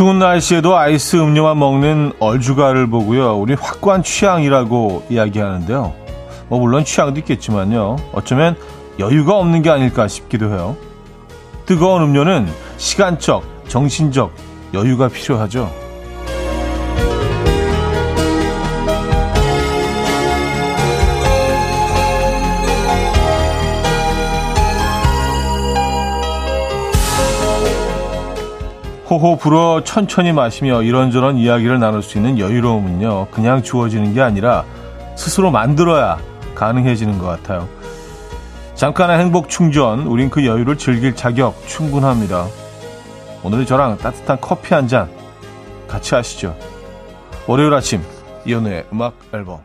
추운 날씨에도 아이스 음료만 먹는 얼주가를 보고요. 우리 확고한 취향이라고 이야기하는데요. 뭐 물론 취향도 있겠지만요. 어쩌면 여유가 없는 게 아닐까 싶기도 해요. 뜨거운 음료는 시간적, 정신적 여유가 필요하죠. 호호 불어 천천히 마시며 이런저런 이야기를 나눌 수 있는 여유로움은요, 그냥 주어지는 게 아니라 스스로 만들어야 가능해지는 것 같아요. 잠깐의 행복 충전, 우린 그 여유를 즐길 자격 충분합니다. 오늘 저랑 따뜻한 커피 한 잔 같이 하시죠. 월요일 아침, 이연우의 음악 앨범.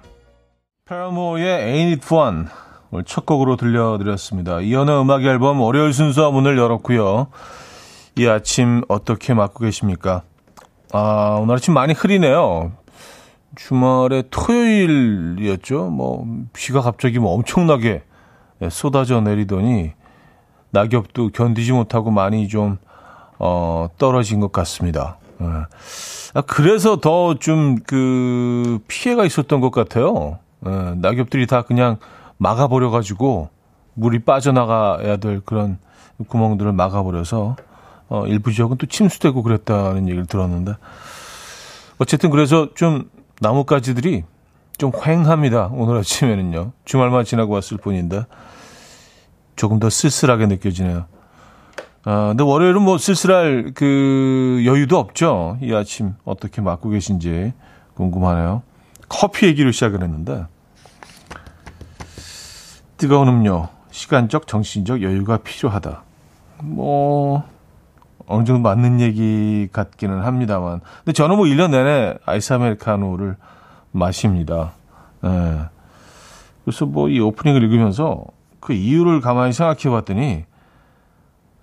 파라모의 Ain't It Fun. 오늘 첫 곡으로 들려드렸습니다. 이연우의 음악 앨범 월요일 순서 문을 열었고요. 이 아침 어떻게 맞고 계십니까? 아, 오늘 아침 많이 흐리네요. 주말에 토요일이었죠. 뭐, 비가 갑자기 뭐 엄청나게 쏟아져 내리더니 낙엽도 견디지 못하고 많이 좀, 어, 떨어진 것 같습니다. 예. 아, 그래서 더 좀 그 피해가 있었던 것 같아요. 예, 낙엽들이 다 그냥 막아버려가지고 물이 빠져나가야 될 그런 구멍들을 막아버려서 어, 일부 지역은 또 침수되고 그랬다는 얘기를 들었는데 어쨌든 그래서 좀 나뭇가지들이 좀 휑합니다. 오늘 아침에는요. 주말만 지나고 왔을 뿐인데 조금 더 쓸쓸하게 느껴지네요. 아, 근데 월요일은 뭐 쓸쓸할 그 여유도 없죠. 이 아침 어떻게 맞고 계신지 궁금하네요. 커피 얘기로 시작을 했는데 뜨거운 음료, 시간적, 정신적 여유가 필요하다. 뭐 어느 정도 맞는 얘기 같기는 합니다만. 근데 저는 뭐 1년 내내 아이스 아메리카노를 마십니다. 예. 그래서 뭐 이 오프닝을 읽으면서 그 이유를 가만히 생각해 봤더니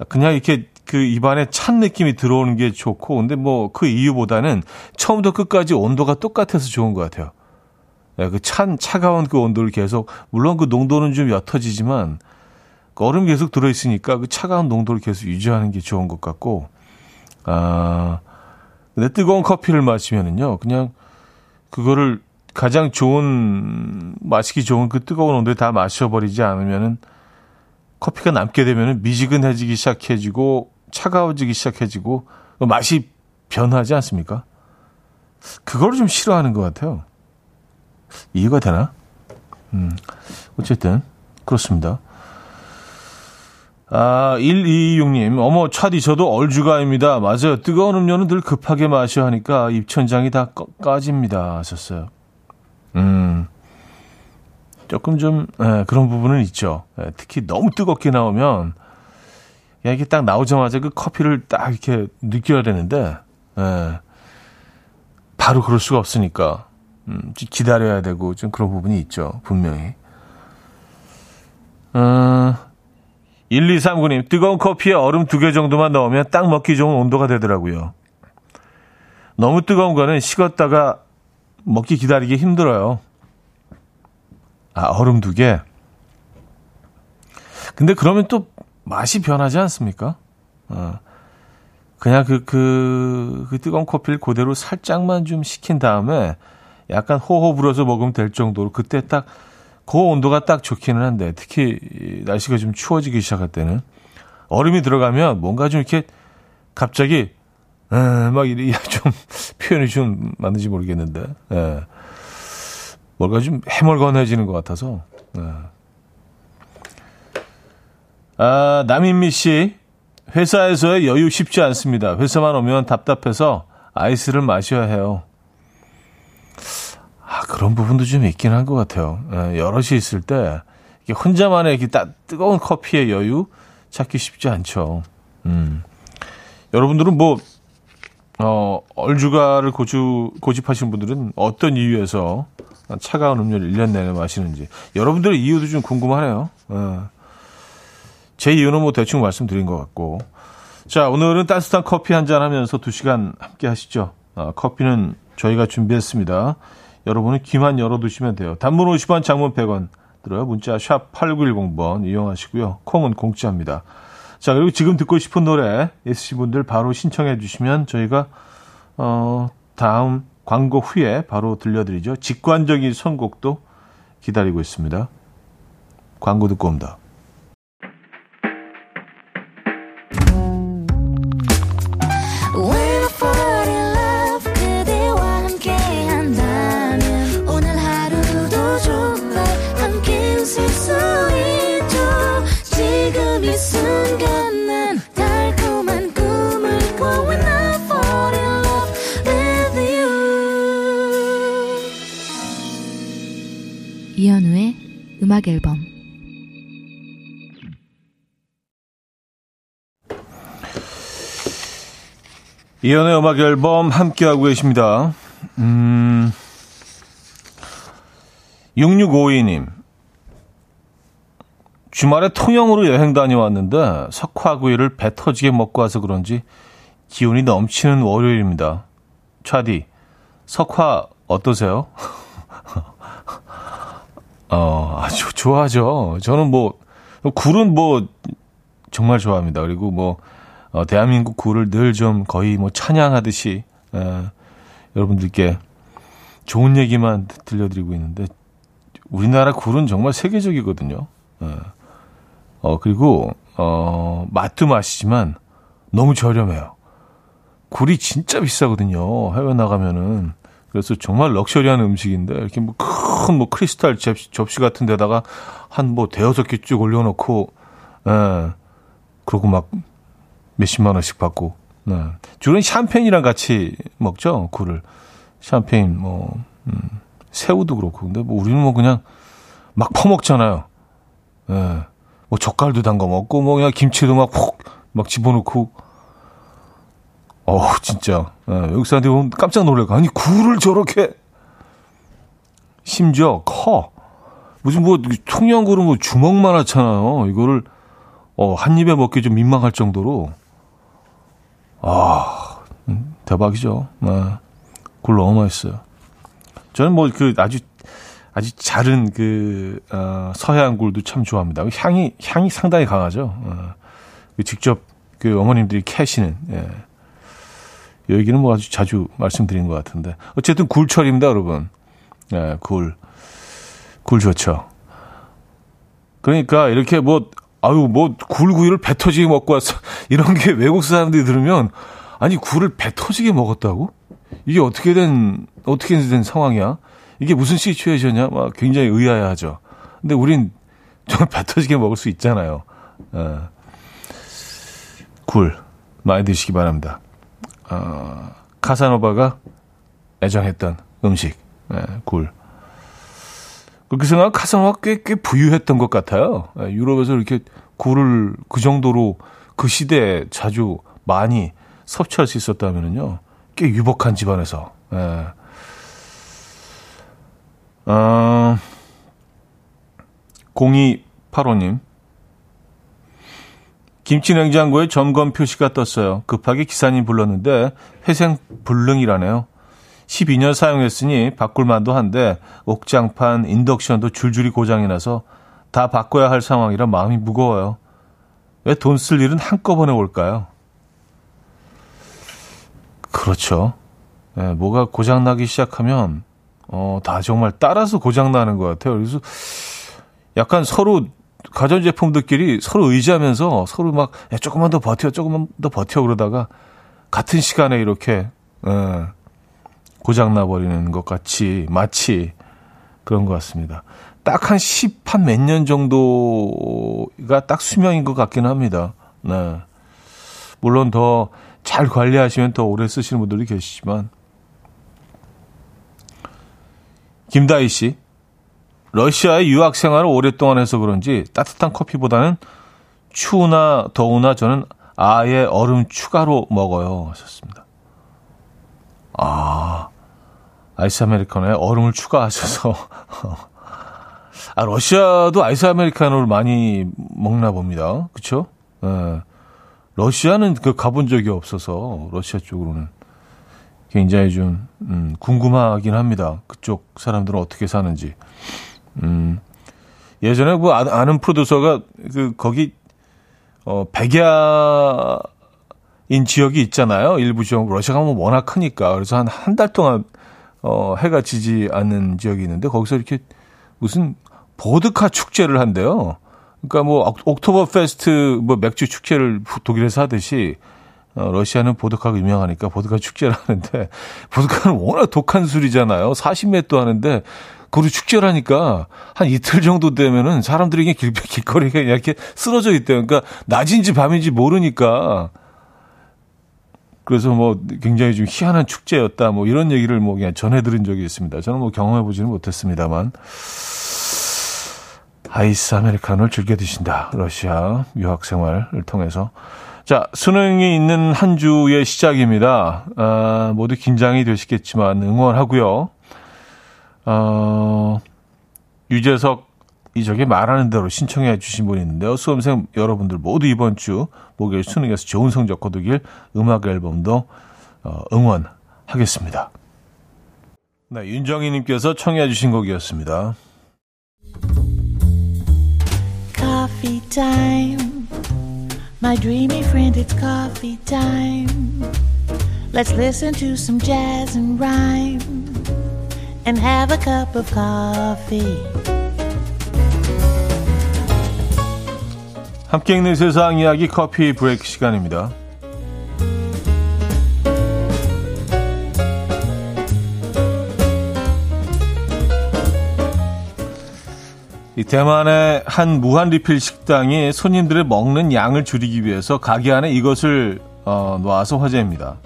그냥 이렇게 그 입안에 찬 느낌이 들어오는 게 좋고 근데 뭐 그 이유보다는 처음부터 끝까지 온도가 똑같아서 좋은 것 같아요. 예, 그찬 차가운 그 온도를 계속 물론 그 농도는 좀 옅어지지만 얼음 계속 들어있으니까 그 차가운 농도를 계속 유지하는 게 좋은 것 같고, 아, 근데 뜨거운 커피를 마시면은요, 그냥 그거를 가장 좋은, 마시기 좋은 그 뜨거운 온도에 다 마셔버리지 않으면은 커피가 남게 되면은 미지근해지기 시작해지고 차가워지기 시작해지고 맛이 변하지 않습니까? 그걸 좀 싫어하는 것 같아요. 이해가 되나? 음, 어쨌든, 그렇습니다. 아, 126님, 어머, 차디, 저도 얼주가입니다. 맞아요. 뜨거운 음료는 늘 급하게 마셔야 하니까 입천장이 다 까집니다. 하셨어요. 음, 조금 좀, 예, 그런 부분은 있죠. 예, 특히 너무 뜨겁게 나오면, 야, 이게 딱 나오자마자 그 커피를 딱 이렇게 느껴야 되는데, 예, 바로 그럴 수가 없으니까, 음, 기다려야 되고, 좀 그런 부분이 있죠. 분명히. 어, 1239님, 뜨거운 커피에 얼음 두 개 정도만 넣으면 딱 먹기 좋은 온도가 되더라고요. 너무 뜨거운 거는 식었다가 먹기 기다리기 힘들어요. 아, 얼음 두 개? 근데 그러면 또 맛이 변하지 않습니까? 어. 그냥 그, 그, 그 뜨거운 커피를 그대로 살짝만 좀 식힌 다음에 약간 호호 불어서 먹으면 될 정도로 그때 딱 그 온도가 딱 좋기는 한데 특히 날씨가 좀 추워지기 시작할 때는 얼음이 들어가면 뭔가 좀 이렇게 갑자기 에, 막 이게 좀 표현이 좀 맞는지 모르겠는데 에, 뭔가 좀 해멀건해지는 것 같아서 에. 아, 남인미 씨 회사에서의 여유 쉽지 않습니다. 회사만 오면 답답해서 아이스를 마셔야 해요. 아, 그런 부분도 좀 있긴 한 것 같아요. 예, 여럿이 있을 때 이게 혼자만의 이렇게 따, 뜨거운 커피의 여유 찾기 쉽지 않죠. 음. 여러분들은 뭐 어, 얼주가를 고주, 고집하신 분들은 어떤 이유에서 차가운 음료를 1년 내내 마시는지. 여러분들의 이유도 좀 궁금하네요. 어. 제 이유는 뭐 대충 말씀드린 것 같고. 자, 오늘은 따뜻한 커피 한 잔 하면서 2시간 함께 하시죠. 어, 커피는 저희가 준비했습니다. 여러분은 귀만 열어두시면 돼요. 단문 50원, 장문 100원 들어요. 문자 샵 8910번 이용하시고요. 콩은 공짜입니다. 자, 그리고 지금 듣고 싶은 노래 있으신 분들 바로 신청해 주시면 저희가 어, 다음 광고 후에 바로 들려드리죠. 직관적인 선곡도 기다리고 있습니다. 광고 듣고 옵니다. 음악 앨범 이연의 음악 앨범 함께하고 계십니다. 음, 6652님. 주말에 통영으로 여행 다녀왔는데 석화구이를 배 터지게 먹고 와서 그런지 기운이 넘치는 월요일입니다. 차디, 석화 어떠세요? 어, 아주 좋아하죠. 저는 뭐, 굴은 뭐, 정말 좋아합니다. 그리고 뭐, 어, 대한민국 굴을 늘 좀 거의 뭐 찬양하듯이, 에, 예, 여러분들께 좋은 얘기만 들려드리고 있는데, 우리나라 굴은 정말 세계적이거든요. 에. 예. 어, 그리고, 어, 맛도 맛이지만 너무 저렴해요. 굴이 진짜 비싸거든요. 해외 나가면은. 그래서 정말 럭셔리한 음식인데 이렇게 뭐 큰뭐 뭐 크리스탈 접시, 접시 같은 데다가 한 뭐 대여섯 개 쭉 올려놓고 예. 그러고 막 몇십만 원씩 받고 네. 주로는 샴페인이랑 같이 먹죠 굴을 샴페인 뭐 음, 새우도 그렇고 근데 뭐 우리는 뭐 그냥 막 퍼먹잖아요 예. 뭐 젓갈도 담가 먹고 뭐 그냥 김치도 막 푹 막 집어넣고 어, 진짜. 예, 외국 사람들이 보면 깜짝 놀랄까. 아니, 굴을 저렇게. 심지어 커. 무슨 뭐, 통영굴은 뭐 주먹만 하잖아요. 이거를, 어, 한 입에 먹기 좀 민망할 정도로. 아, 음, 대박이죠. 네. 굴 너무 맛있어요. 저는 뭐, 그, 아주, 아주 자른 그, 어, 서해안 굴도 참 좋아합니다. 향이, 향이 상당히 강하죠. 어, 그 직접 그 어머님들이 캐시는, 예. 이 얘기는 뭐 아주 자주 말씀드린 것 같은데. 어쨌든 굴철입니다, 여러분. 네, 굴. 굴 좋죠. 그러니까 이렇게 뭐, 아유, 뭐, 굴구이를 배 터지게 먹고 왔어. 이런 게 외국 사람들이 들으면, 아니, 굴을 배 터지게 먹었다고? 이게 어떻게 된, 어떻게 된 상황이야? 이게 무슨 시츄에이션이야? 막 굉장히 의아해 하죠. 근데 우린 정말 배 터지게 먹을 수 있잖아요. 예. 굴. 많이 드시기 바랍니다. 어, 카사노바가 애정했던 음식, 네, 굴. 그렇게 생각하면 카사노바가 꽤, 꽤 부유했던 것 같아요. 네, 유럽에서 이렇게 굴을 그 정도로 그 시대에 자주 많이 섭취할 수 있었다면요. 꽤 유복한 집안에서. 네. 어, 0285님. 김치 냉장고에 점검 표시가 떴어요. 급하게 기사님 불렀는데 회생 불능이라네요. 12년 사용했으니 바꿀 만도 한데 옥장판, 인덕션도 줄줄이 고장이 나서 다 바꿔야 할 상황이라 마음이 무거워요. 왜 돈 쓸 일은 한꺼번에 올까요? 그렇죠. 네, 뭐가 고장나기 시작하면 어, 다 정말 따라서 고장나는 것 같아요. 그래서 약간 서로 가전제품들끼리 서로 의지하면서 서로 막, 야, 조금만 더 버텨, 조금만 더 버텨, 그러다가 같은 시간에 이렇게, 어, 고장나 버리는 것 같이, 마치 그런 것 같습니다. 딱 한 10, 한 몇 년 정도가 딱 수명인 것 같기는 합니다. 네. 물론 더 잘 관리하시면 더 오래 쓰시는 분들이 계시지만. 김다희 씨. 러시아의 유학 생활을 오랫동안 해서 그런지 따뜻한 커피보다는 추우나 더우나 저는 아예 얼음 추가로 먹어요. 하셨습니다. 아, 아이스 아메리카노에 얼음을 추가하셔서. 아, 러시아도 아이스 아메리카노를 많이 먹나 봅니다. 그쵸? 예. 러시아는 그 가본 적이 없어서, 러시아 쪽으로는. 굉장히 좀, 음, 궁금하긴 합니다. 그쪽 사람들은 어떻게 사는지. 음. 예전에 뭐 아, 는 프로듀서가 그 거기 어 백야인 지역이 있잖아요. 일부 지역 러시아가 뭐 워낙 크니까 그래서 한 한 달 동안 어 해가 지지 않는 지역이 있는데 거기서 이렇게 무슨 보드카 축제를 한대요. 그러니까 뭐 옥토버 페스트 뭐 맥주 축제를 독일에서 하듯이 어, 러시아는 보드카가 유명하니까 보드카 축제를 하는데 보드카는 워낙 독한 술이잖아요. 40몇 도 하는데 그리고 축제라니까 한 이틀 정도 되면은 사람들이 길, 길거리에 이렇게 쓰러져 있대요. 그러니까 낮인지 밤인지 모르니까 그래서 뭐 굉장히 좀 희한한 축제였다. 뭐 이런 얘기를 뭐 그냥 전해 들은 적이 있습니다. 저는 뭐 경험해 보지는 못했습니다만. 아이스 아메리카노를 즐겨 드신다. 러시아 유학 생활을 통해서. 자, 수능이 있는 한 주의 시작입니다. 아, 모두 긴장이 되시겠지만 응원하고요. 어, 유재석 이적에 말하는 대로 신청해 주신 분이 있는데요. 수험생 여러분들 모두 이번 주 목요일 수능에서 좋은 성적 거두길 음악 앨범도 어, 응원하겠습니다. 네, 윤정희님께서 청해 주신 곡이었습니다. Coffee. My dreamy friend, it's coffee time. Let's listen to some jazz and rhyme and have a cup of coffee. 함께 읽는 세상 이야기 커피 브레이크 시간입니다. 이 대만의 한 무한 리필 식당이 손님들의 먹는 양을 줄이기 위해서 가게 안에 이것을 어, 놓아서 화제입니다.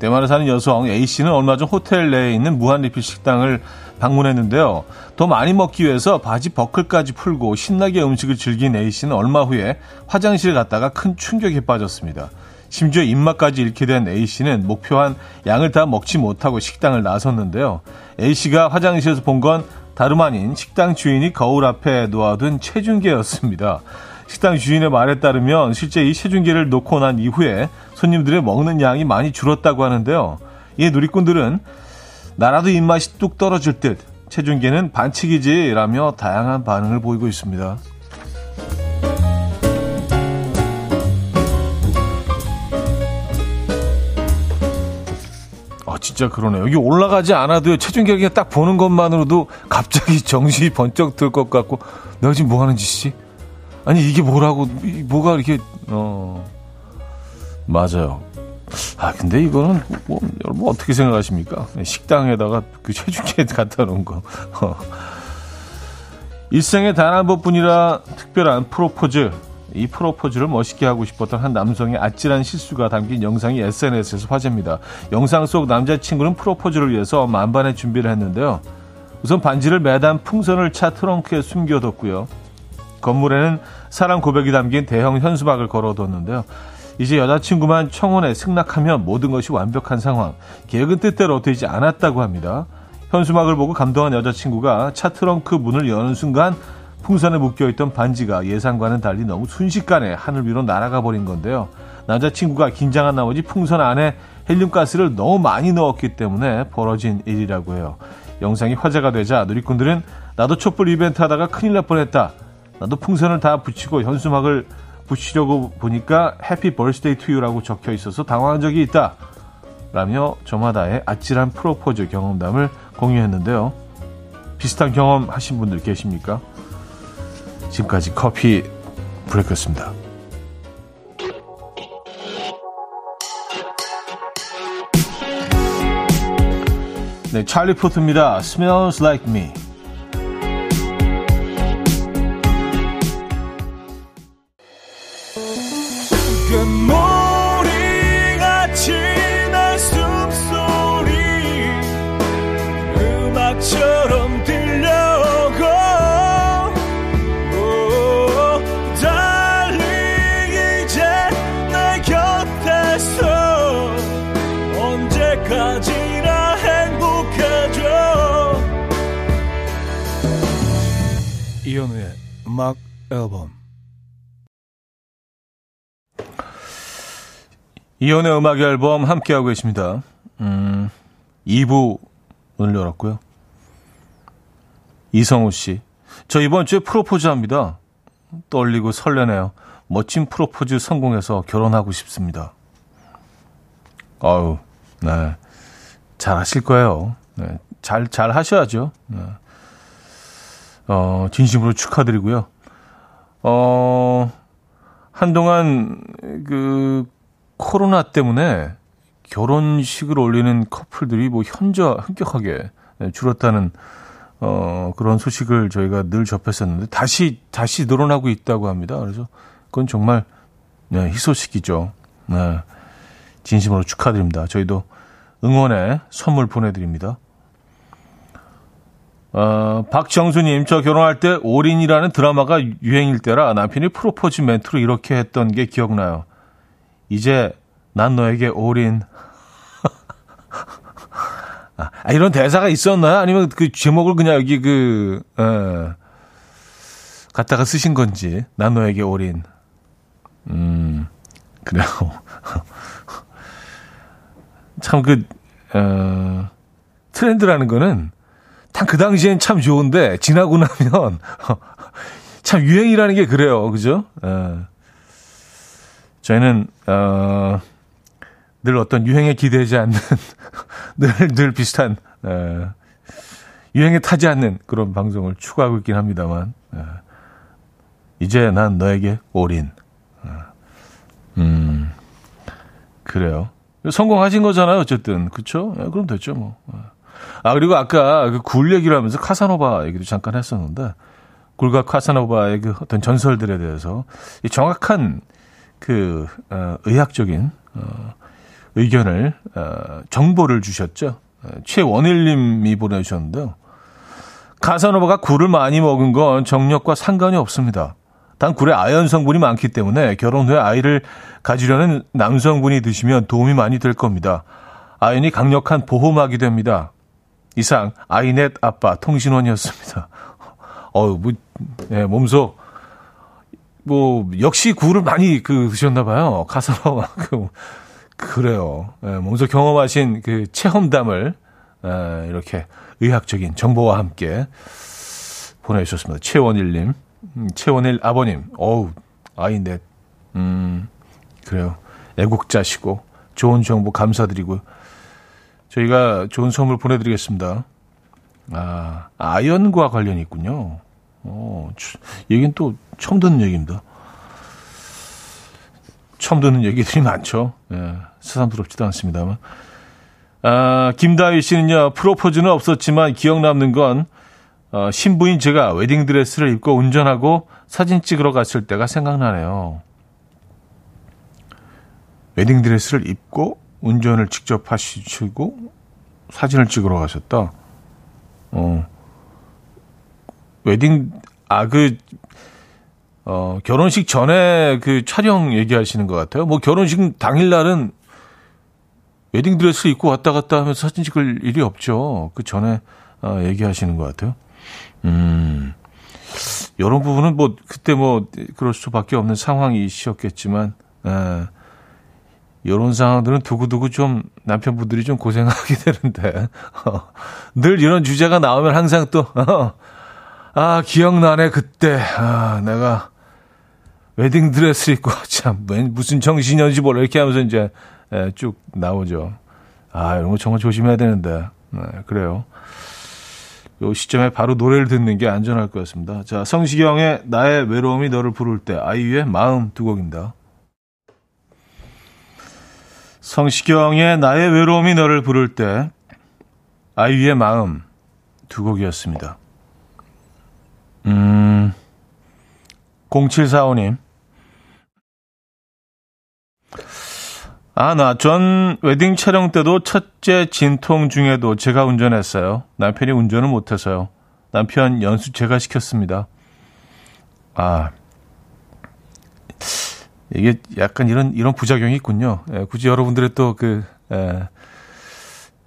대만에 사는 여성 A씨는 얼마 전 호텔 내에 있는 무한 리필 식당을 방문했는데요. 더 많이 먹기 위해서 바지 버클까지 풀고 신나게 음식을 즐긴 A씨는 얼마 후에 화장실 을 갔다가 큰 충격에 빠졌습니다. 심지어 입맛까지 잃게 된 A씨는 목표한 양을 다 먹지 못하고 식당을 나섰는데요. A씨가 화장실에서 본 건 다름 아닌 식당 주인이 거울 앞에 놓아둔 체중계였습니다. 식당 주인의 말에 따르면 실제 이 체중계를 놓고 난 이후에 손님들의 먹는 양이 많이 줄었다고 하는데요. 이 누리꾼들은 나라도 입맛이 뚝 떨어질 듯 체중계는 반칙이지라며 다양한 반응을 보이고 있습니다. 진짜 그러네요. 여기 올라가지 않아도 체중계가 딱 보는 것만으로도 갑자기 정신이 번쩍 들 것 같고 내가 지금 뭐 하는 짓이지? 아니 이게 뭐라고 뭐가 이렇게 어 맞아요. 아 근데 이거는 뭐 여러분 어떻게 생각하십니까? 식당에다가 그 체중계 갖다 놓은 거. 어. 일생에 단 한 번뿐이라 특별한 프로포즈 이 프로포즈를 멋있게 하고 싶었던 한 남성의 아찔한 실수가 담긴 영상이 SNS에서 화제입니다. 영상 속 남자친구는 프로포즈를 위해서 만반의 준비를 했는데요. 우선 반지를 매단 풍선을 차 트렁크에 숨겨뒀고요. 건물에는 사랑 고백이 담긴 대형 현수막을 걸어뒀는데요. 이제 여자친구만 청혼에 승낙하면 모든 것이 완벽한 상황. 계획은 뜻대로 되지 않았다고 합니다. 현수막을 보고 감동한 여자친구가 차 트렁크 문을 여는 순간 풍선에 묶여있던 반지가 예상과는 달리 너무 순식간에 하늘 위로 날아가 버린 건데요. 남자친구가 긴장한 나머지 풍선 안에 헬륨가스를 너무 많이 넣었기 때문에 벌어진 일이라고 해요. 영상이 화제가 되자 누리꾼들은 나도 촛불 이벤트 하다가 큰일 날 뻔했다. 나도 풍선을 다 붙이고 현수막을 붙이려고 보니까 happy birthday to you라고 적혀 있어서 당황한 적이 있다. 라며 저마다의 아찔한 프로포즈 경험담을 공유했는데요. 비슷한 경험 하신 분들 계십니까? 지금까지 커피 브레이크였습니다. 네, 찰리 포트입니다. Smells Like Me. 이현우의 음악 앨범 이현우의 음악 앨범 함께하고 계십니다. 음, 2부 문을 열었고요. 이성우 씨. 저 이번 주에 프로포즈 합니다. 떨리고 설레네요. 멋진 프로포즈 성공해서 결혼하고 싶습니다. 어우, 네. 잘 하실 거예요. 네. 잘, 잘 하셔야죠. 네. 어, 진심으로 축하드리고요. 어, 한동안 그 코로나 때문에 결혼식을 올리는 커플들이 뭐 현저 현격하게 줄었다는 어, 그런 소식을 저희가 늘 접했었는데 다시 다시 늘어나고 있다고 합니다. 그래서 그건 정말 네, 희소식이죠. 네. 진심으로 축하드립니다. 저희도 응원의 선물 보내드립니다. 어, 박정수님, 저 결혼할 때 올인이라는 드라마가 유행일 때라 남편이 프로포즈 멘트로 이렇게 했던 게 기억나요. 이제 난 너에게 올인. 아, 이런 대사가 있었나요? 아니면 그 제목을 그냥 여기 그, 에, 갖다가 쓰신 건지. 난 너에게 올인. 음, 그래요. 참 그, 어, 트렌드라는 거는 참 그 당시엔 참 좋은데 지나고 나면 참 유행이라는 게 그래요. 그죠? 에. 저희는, 어, 늘 어떤 유행에 기대지 않는, 늘, 늘 비슷한, 에, 유행에 타지 않는 그런 방송을 추구하고 있긴 합니다만, 에, 이제 난 너에게 올인. 음, 그래요. 성공하신 거잖아요, 어쨌든. 예, 그럼 됐죠, 뭐. 아, 그리고 아까 그 굴 얘기를 하면서 카사노바 얘기도 잠깐 했었는데, 굴과 카사노바의 그 어떤 전설들에 대해서 이 정확한 그, 어, 의학적인, 어, 의견을, 어, 정보를 주셨죠. 어, 최원일님이 보내주셨는데요. 카사노바가 굴을 많이 먹은 건 정력과 상관이 없습니다. 단 굴에 아연 성분이 많기 때문에 결혼 후에 아이를 가지려는 남성분이 드시면 도움이 많이 될 겁니다. 아연이 강력한 보호막이 됩니다. 이상 아이넷 아빠 통신원이었습니다. 어우 뭐 예, 몸소 뭐 역시 굴을 많이 그 드셨나 봐요. 그 그래요. 예, 몸소 경험하신 그 체험담을 예, 이렇게 의학적인 정보와 함께 보내주셨습니다. 최원일님, 음, 최원일 아버님, 어우 아이넷, 음 그래요. 애국자시고 좋은 정보 감사드리고요. 저희가 좋은 선물 보내드리겠습니다. 아, 아연과 관련이 있군요. 어, 얘기는 또 처음 듣는 얘기입니다. 처음 듣는 얘기들이 많죠. 예, 새삼스럽지도 않습니다만. 아, 김다희 씨는요, 프로포즈는 없었지만 기억 남는 건, 어, 신부인 제가 웨딩드레스를 입고 운전하고 사진 찍으러 갔을 때가 생각나네요. 웨딩드레스를 입고 운전을 직접 하시고 사진을 찍으러 가셨다. 어. 웨딩 아 그 어, 결혼식 전에 그 촬영 얘기하시는 것 같아요. 뭐 결혼식 당일 날은 웨딩 드레스 입고 왔다 갔다 하면서 사진 찍을 일이 없죠. 그 전에 어, 얘기하시는 것 같아요. 음, 이런 부분은 뭐 그때 뭐 그럴 수밖에 없는 상황이셨겠지만, 에, 예. 이런 상황들은 두고두고 좀 남편분들이 좀 고생하게 되는데 어, 늘 이런 주제가 나오면 항상 또 어, 아 기억나네 그때 아 내가 웨딩 드레스 입고 참 무슨 정신이었지 몰라 이렇게 하면서 이제 예, 쭉 나오죠. 아 이런 거 정말 조심해야 되는데 네, 그래요. 요 시점에 바로 노래를 듣는 게 안전할 것 같습니다. 자 성시경의 나의 외로움이 너를 부를 때 아이유의 마음 두 곡입니다. 성시경의 나의 외로움이 너를 부를 때 아이유의 마음 두 곡이었습니다. 음, 0745님. 아, 나 전 웨딩 촬영 때도 첫째 진통 중에도 제가 운전했어요. 남편이 운전을 못해서요. 남편 연수 제가 시켰습니다. 아, 이게 약간 이런 이런 부작용이 있군요. 예, 굳이 여러분들의 또그 예,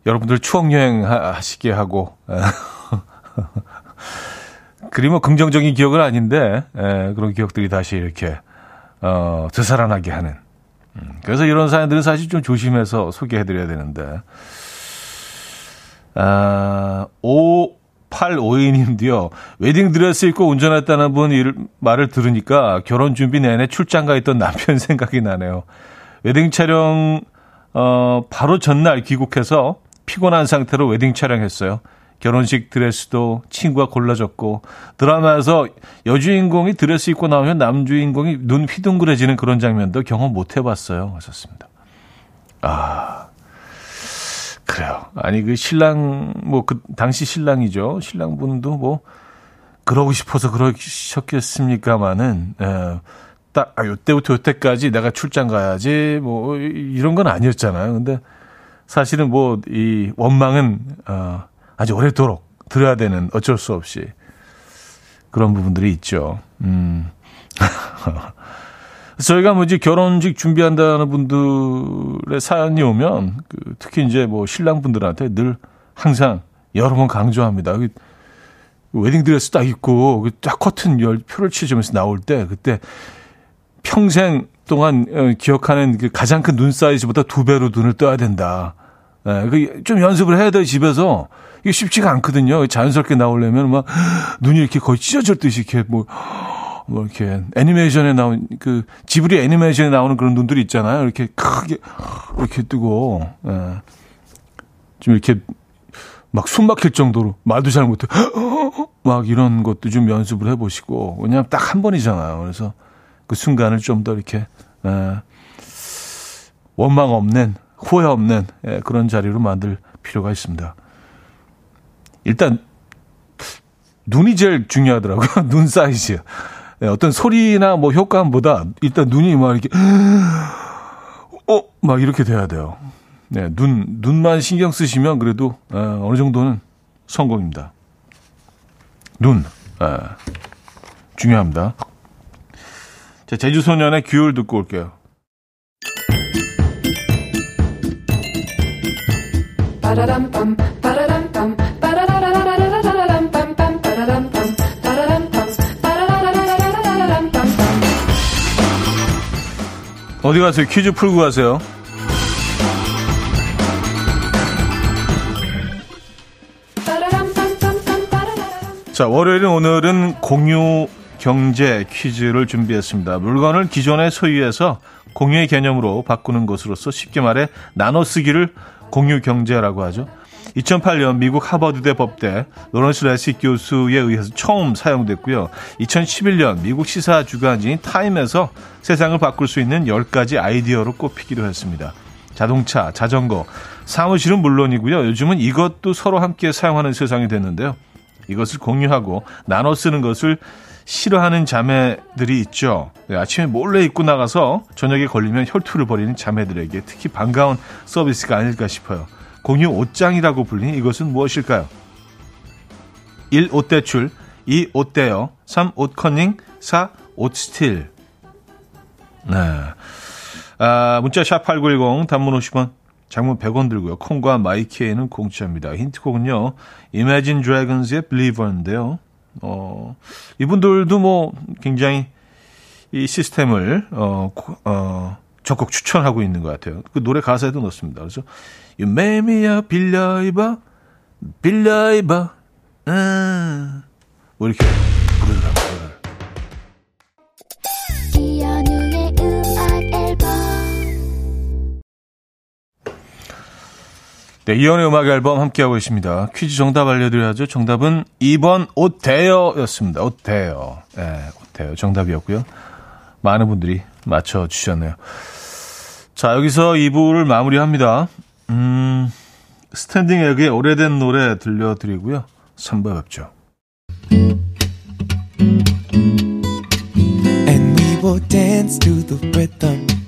여러분들 추억 여행 하시게 하고 예. 그리 뭐 긍정적인 기억은 아닌데 예, 그런 기억들이 다시 이렇게 어, 되살아나게 하는. 음, 그래서 이런 사연들은 사실 좀 조심해서 소개해드려야 되는데. 아, 오 8852님도요, 웨딩드레스 입고 운전했다는 분 일, 말을 들으니까 결혼 준비 내내 출장 가 있던 남편 생각이 나네요. 웨딩 촬영, 어, 바로 전날 귀국해서 피곤한 상태로 웨딩 촬영했어요. 결혼식 드레스도 친구가 골라줬고 드라마에서 여주인공이 드레스 입고 나오면 남주인공이 눈 휘둥그레지는 그런 장면도 경험 못 해봤어요. 하셨습니다. 아 그래요. 아니 그 신랑 뭐 그 당시 신랑이죠. 신랑분도 뭐 그러고 싶어서 그러셨겠습니까마는 에, 딱 아, 요때부터 요때까지 내가 출장 가야지 뭐 이런 건 아니었잖아요. 근데 사실은 뭐 이 원망은 어 아주 오래도록 들어야 되는 어쩔 수 없이 그런 부분들이 있죠. 음. 저희가 뭐 이제 결혼식 준비한다는 분들의 사연이 오면 그 특히 이제 뭐 신랑분들한테 늘 항상 여러 번 강조합니다. 그 웨딩 드레스 딱 입고 그딱 커튼 열 표를 치주면서 나올 때 그때 평생 동안 어, 기억하는 그 가장 큰 눈 사이즈보다 두 배로 눈을 떠야 된다. 예, 그좀 연습을 해야 돼 집에서 이게 쉽지가 않거든요. 자연스럽게 나오려면 막 눈이 이렇게 거의 찢어질 듯이 이렇게 뭐, 뭐 이렇게 애니메이션에 나온 그 지브리 애니메이션에 나오는 그런 눈들이 있잖아요. 이렇게 크게 이렇게 뜨고 예. 좀 이렇게 막 숨 막힐 정도로 말도 잘 못해 막 이런 것도 좀 연습을 해보시고 왜냐하면 딱 한 번이잖아요. 그래서 그 순간을 좀 더 이렇게 예. 원망 없는 후회 없는 예, 그런 자리로 만들 필요가 있습니다. 일단 눈이 제일 중요하더라고요. 눈 사이즈. 네, 어떤 소리나 뭐 효과음보다 일단 눈이 막 이렇게 어, 막 이렇게 돼야 돼요. 네, 눈 눈만 신경 쓰시면 그래도 어, 어느 정도는 성공입니다. 눈 어, 중요합니다. 자, 제주 소년의 규율 듣고 올게요. 어디 가세요? 퀴즈 풀고 가세요. 자, 월요일은 오늘은 공유 경제 퀴즈를 준비했습니다. 물건을 기존의 소유에서 공유의 개념으로 바꾸는 것으로서 쉽게 말해 나눠 쓰기를 공유 경제라고 하죠. 2008년 미국 하버드대 법대 로런스 레식 교수에 의해서 처음 사용됐고요. 2011년 미국 시사 주간지인 타임에서 세상을 바꿀 수 있는 10가지 아이디어로 꼽히기도 했습니다. 자동차, 자전거, 사무실은 물론이고요. 요즘은 이것도 서로 함께 사용하는 세상이 됐는데요. 이것을 공유하고 나눠 쓰는 것을 싫어하는 자매들이 있죠. 네, 아침에 몰래 입고 나가서 저녁에 걸리면 혈투를 벌이는 자매들에게 특히 반가운 서비스가 아닐까 싶어요. 공유 옷장이라고 불리는 이것은 무엇일까요? 1. 옷대출 2. 옷대여 3. 옷커닝 4. 옷스틸 네. 아, 문자 샵 8910 단문 50원 장문 100원 들고요. 콩과 마이키에는 공짜입니다. 힌트곡은요. Imagine Dragons의 Believer인데요. 어, 이분들도 뭐 굉장히 이 시스템을 어, 어, 적극 추천하고 있는 것 같아요. 그 노래 가사에도 넣습니다. 그래서 You made me a 빌려 입어, 음. 뭐 이렇게 부르더라고요. 네, 이연의 음악 앨범 함께하고 있습니다. 퀴즈 정답 알려드려야죠. 정답은 2번 옷대여였습니다. 옷대여. 네, 옷대여 정답이었고요. 많은 분들이 맞춰주셨네요. 자, 여기서 2부를 마무리합니다. 음, 스탠딩 에그의 오래된 노래 들려드리고요. 3부 뵙죠. And we will dance to the rhythm.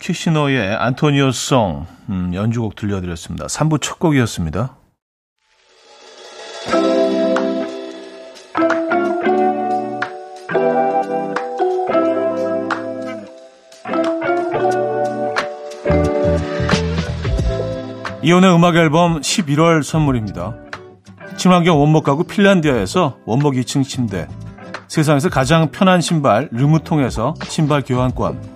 키시노의 안토니오 송 음, 연주곡 들려드렸습니다. 3부 첫 곡이었습니다. 이현우의 음악 앨범 11월 선물입니다. 친환경 원목 가구 핀란디아에서 원목 2층 침대 세상에서 가장 편한 신발 르무통에서 신발 교환권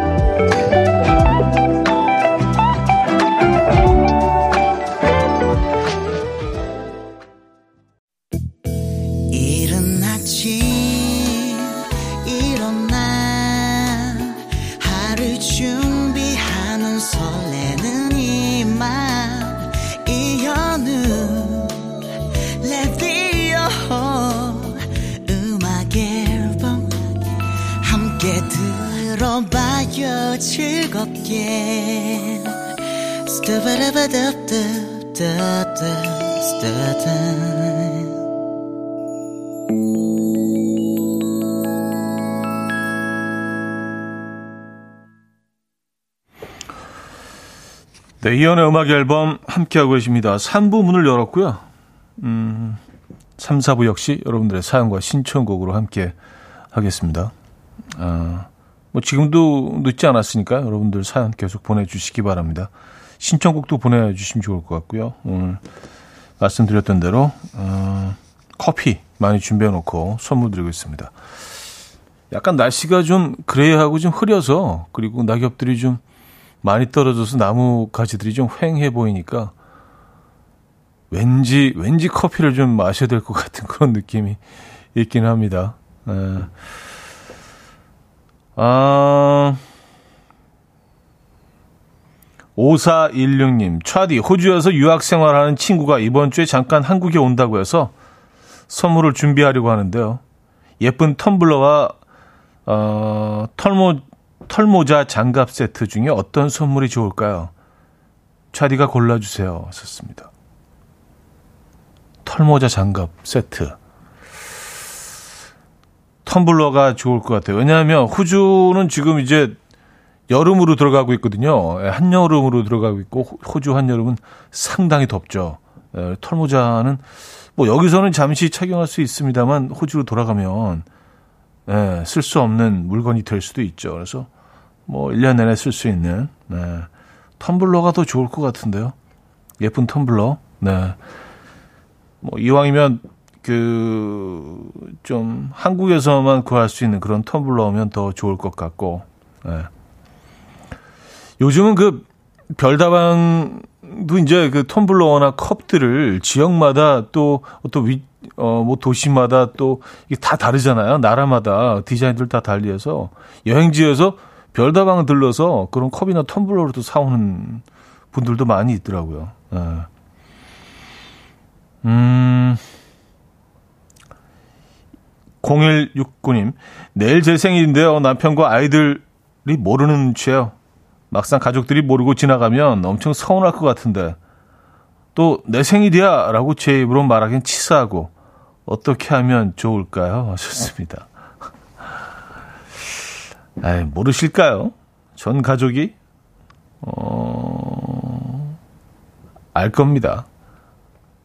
즐겁게 네, 이연의 음악 앨범 함께하고 계십니다. 3부 문을 열었고요. 음, 3, 4부 역시 여러분들의 사연과 신청곡으로 함께 하겠습니다. 아, 뭐 지금도 늦지 않았으니까 여러분들 사연 계속 보내주시기 바랍니다. 신청곡도 보내주시면 좋을 것 같고요. 오늘 말씀드렸던 대로 어, 커피 많이 준비해놓고 선물 드리고 있습니다. 약간 날씨가 좀 그레이하고 좀 흐려서 그리고 낙엽들이 좀 많이 떨어져서 나무 가지들이 좀 휑해 보이니까 왠지 왠지 커피를 좀 마셔야 될 것 같은 그런 느낌이 있긴 합니다. 에. 아, 5416님, 차디, 호주에서 유학생활 하는 친구가 이번 주에 잠깐 한국에 온다고 해서 선물을 준비하려고 하는데요. 예쁜 텀블러와, 어, 털모, 털모자 장갑 세트 중에 어떤 선물이 좋을까요? 차디가 골라주세요. 하셨습니다. 털모자 장갑 세트. 텀블러가 좋을 것 같아요. 왜냐하면 호주는 지금 이제 여름으로 들어가고 있거든요. 예, 한여름으로 들어가고 있고 호주 한여름은 상당히 덥죠. 예, 털모자는 뭐 여기서는 잠시 착용할 수 있습니다만 호주로 돌아가면 예, 쓸 수 없는 물건이 될 수도 있죠. 그래서 뭐 1년 내내 쓸 수 있는 네. 텀블러가 더 좋을 것 같은데요. 예쁜 텀블러. 네. 뭐 이왕이면 그 좀 한국에서만 구할 수 있는 그런 텀블러면 더 좋을 것 같고 네. 요즘은 그 별다방도 이제 그 텀블러나 컵들을 지역마다 또 어떤 위, 어, 뭐 도시마다 또 이게 다 다르잖아요. 나라마다 디자인들 다 달리해서 여행지에서 별다방 들러서 그런 컵이나 텀블러로도 사오는 분들도 많이 있더라고요. 네. 음. 0169님, 내일 제 생일인데요. 남편과 아이들이 모르는 죄요. 막상 가족들이 모르고 지나가면 엄청 서운할 것 같은데, 또 내 생일이야! 라고 제 입으로 말하기엔 치사하고, 어떻게 하면 좋을까요? 하셨습니다. 아이, 모르실까요? 전 가족이? 어, 알 겁니다.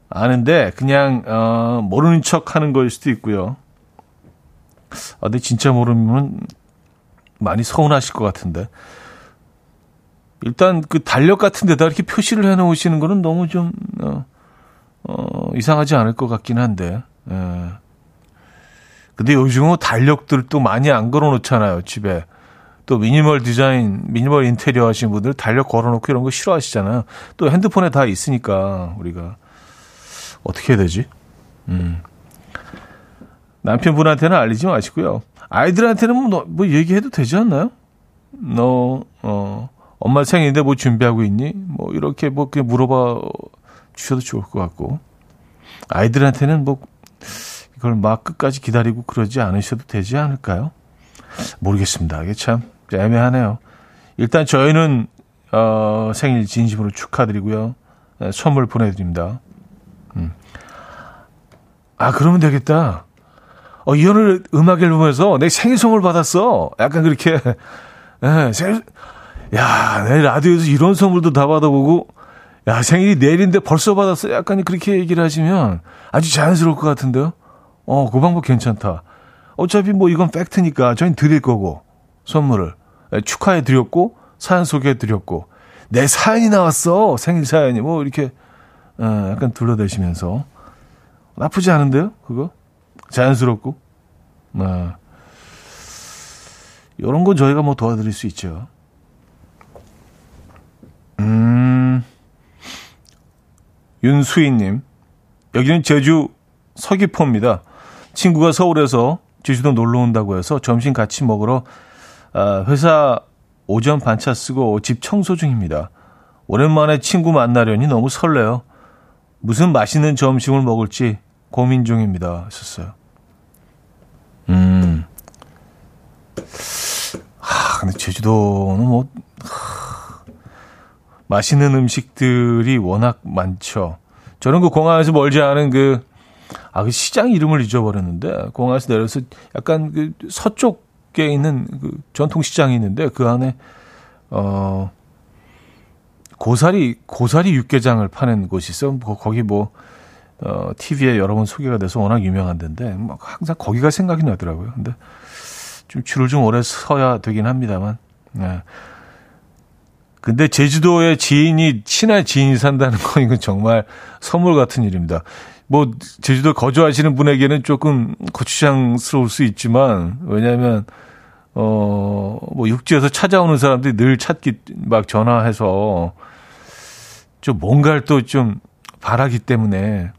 아는데, 그냥, 어, 모르는 척 하는 걸 수도 있고요. 아, 근데 진짜 모르면 많이 서운하실 것 같은데. 일단 그 달력 같은 데다 이렇게 표시를 해 놓으시는 거는 너무 좀, 어, 어, 이상하지 않을 것 같긴 한데, 예. 근데 요즘은 달력들도 많이 안 걸어 놓잖아요, 집에. 또 미니멀 디자인, 미니멀 인테리어 하시는 분들 달력 걸어 놓고 이런 거 싫어하시잖아요. 또 핸드폰에 다 있으니까, 우리가. 어떻게 해야 되지? 음. 남편분한테는 알리지 마시고요. 아이들한테는 뭐, 뭐 얘기해도 되지 않나요? 너, 어, 엄마 생일인데 뭐 준비하고 있니? 뭐 이렇게 뭐 그냥 물어봐 주셔도 좋을 것 같고. 아이들한테는 뭐 이걸 막 끝까지 기다리고 그러지 않으셔도 되지 않을까요? 모르겠습니다. 이게 참 애매하네요. 일단 저희는 어, 생일 진심으로 축하드리고요. 네, 선물 보내드립니다. 음. 아 그러면 되겠다. 어, 이현을 음악 앨범에서 내 생일 선물 받았어. 약간 그렇게 네, 생일 야, 내 라디오에서 이런 선물도 다 받아보고, 야, 생일이 내일인데 벌써 받았어. 약간 그렇게 얘기를 하시면 아주 자연스러울 것 같은데요? 어, 그 방법 괜찮다. 어차피 뭐 이건 팩트니까 저희는 드릴 거고, 선물을. 예, 축하해 드렸고, 사연 소개해 드렸고, 내 사연이 나왔어. 생일 사연이. 뭐 이렇게, 어, 약간 둘러대시면서. 나쁘지 않은데요? 그거? 자연스럽고. 어. 이런 건 저희가 뭐 도와드릴 수 있죠. 음, 윤수희님, 여기는 제주 서귀포입니다. 친구가 서울에서 제주도 놀러 온다고 해서 점심 같이 먹으러 아, 회사 오전 반차 쓰고 집 청소 중입니다. 오랜만에 친구 만나려니 너무 설레요. 무슨 맛있는 점심을 먹을지 고민 중입니다. 했었어요. 음. 하, 근데 제주도는 뭐, 맛있는 음식들이 워낙 많죠. 저는 그 공항에서 멀지 않은 그, 아, 그 시장 이름을 잊어버렸는데, 공항에서 내려서 약간 그 서쪽에 있는 그 전통시장이 있는데, 그 안에, 어, 고사리, 고사리 육개장을 파는 곳이 있어. 거기 뭐, 어, TV에 여러 번 소개가 돼서 워낙 유명한 데인데, 막 항상 거기가 생각이 나더라고요. 근데 좀 줄을 좀 오래 서야 되긴 합니다만, 네. 근데 제주도에 지인이 친한 지인이 산다는 건 이건 정말 선물 같은 일입니다. 뭐 제주도 거주하시는 분에게는 조금 고추장스러울 수 있지만 왜냐하면 어 뭐 육지에서 찾아오는 사람들이 늘 찾기 막 전화해서 좀 뭔가를 또 좀 바라기 때문에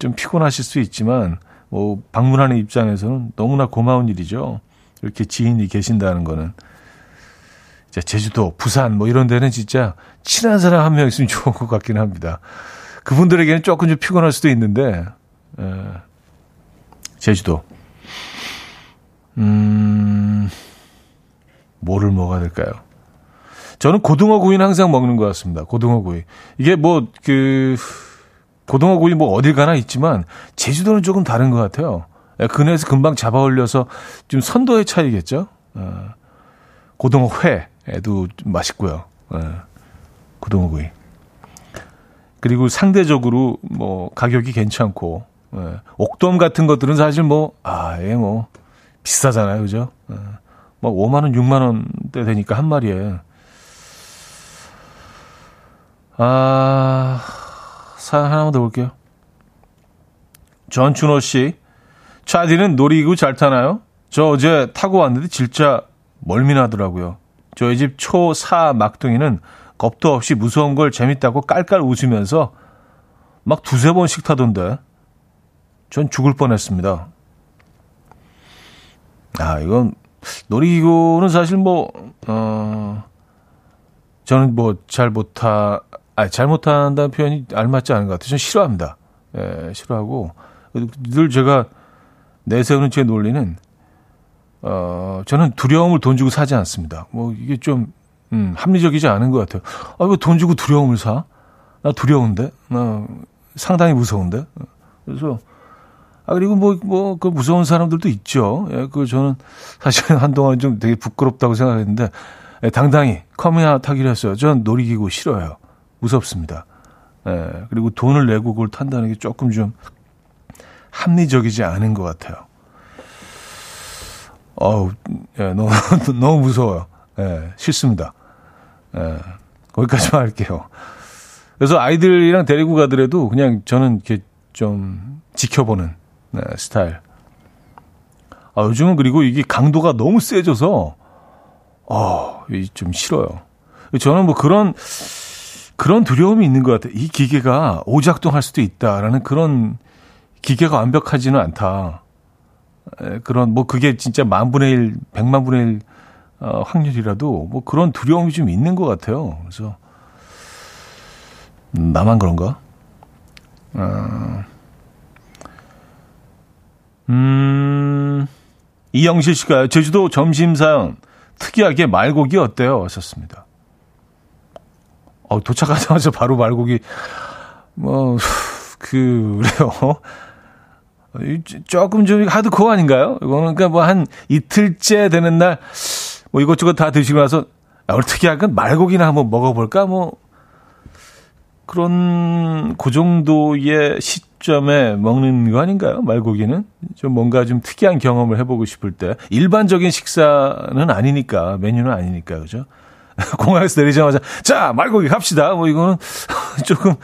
좀 피곤하실 수 있지만 뭐 방문하는 입장에서는 너무나 고마운 일이죠. 이렇게 지인이 계신다는 거는. 제주도, 부산 뭐 이런 데는 진짜 친한 사람 한 명 있으면 좋은 것 같긴 합니다. 그분들에게는 조금 좀 피곤할 수도 있는데, 에, 제주도. 음, 뭐를 먹어야 될까요? 저는 고등어 구이는 항상 먹는 것 같습니다. 고등어 구이. 이게 뭐, 그, 고등어 구이 뭐 어딜 가나 있지만, 제주도는 조금 다른 것 같아요. 근해에서 금방 잡아 올려서 좀 선도의 차이겠죠? 어, 고등어 회. 에도 맛있고요. 예. 고등어 구이. 그리고 상대적으로 뭐 가격이 괜찮고 예. 옥돔 같은 것들은 사실 뭐 아예 뭐 비싸잖아요, 그죠? 예. 뭐 5만 원, 6만 원대 되니까 한 마리에. 아 사연 하나만 더 볼게요. 전준호 씨, 차디는 놀이기구 잘 타나요? 저 어제 타고 왔는데 진짜 멀미나더라고요. 저희 집 초4 막둥이는 겁도 없이 무서운 걸 재밌다고 깔깔 웃으면서 막 두세 번씩 타던데 전 죽을 뻔했습니다. 아, 이건 놀이기구는 사실 뭐, 어, 저는 뭐 잘 못하, 아, 잘 못한다는 표현이 알맞지 않은 것 같아요. 저는 싫어합니다. 예, 싫어하고 늘 제가 내세우는 제 논리는 어, 저는 두려움을 돈 주고 사지 않습니다. 뭐 이게 좀 음, 합리적이지 않은 것 같아요. 아, 왜 돈 주고 두려움을 사? 나 두려운데? 나 상당히 무서운데? 그래서, 아, 그리고 뭐, 뭐, 그 무서운 사람들도 있죠. 예, 그 저는 사실 한동안 좀 되게 부끄럽다고 생각했는데, 예, 당당히 커밍아웃 하기로 했어요. 저는 놀이기구 싫어요. 무섭습니다. 예, 그리고 돈을 내고 그걸 탄다는 게 조금 좀 합리적이지 않은 것 같아요. 어우, 예, 너무, 너무 무서워요. 예, 싫습니다. 예, 거기까지만 할게요. 그래서 아이들이랑 데리고 가더라도 그냥 저는 이렇게 좀 지켜보는 네, 스타일. 아, 요즘은 그리고 이게 강도가 너무 세져서, 어, 좀 싫어요. 저는 뭐 그런, 그런 두려움이 있는 것 같아요. 이 기계가 오작동할 수도 있다라는 그런 기계가 완벽하지는 않다. 그런, 뭐 그게 진짜 만 분의 일, 백만 분의 일 어, 확률이라도 뭐 그런 두려움이 좀 있는 것 같아요. 그래서, 나만 그런가? 어, 음, 이영실 씨가 제주도 점심 사연 특이하게 말고기 어때요? 하셨습니다. 어, 도착하자마자 바로 말고기 뭐 그래요. 조금 좀 하드코어 아닌가요? 이거는 그러니까 뭐 한 이틀째 되는 날 뭐 이것저것 다 드시고 나서 야, 오늘 특이한 건 말고기나 한번 먹어볼까? 뭐 그런 그 정도의 시점에 먹는 거 아닌가요? 말고기는 좀 뭔가 좀 특이한 경험을 해보고 싶을 때 일반적인 식사는 아니니까 메뉴는 아니니까 그죠? 공항에서 내리자마자 자 말고기 갑시다. 뭐 이거는 조금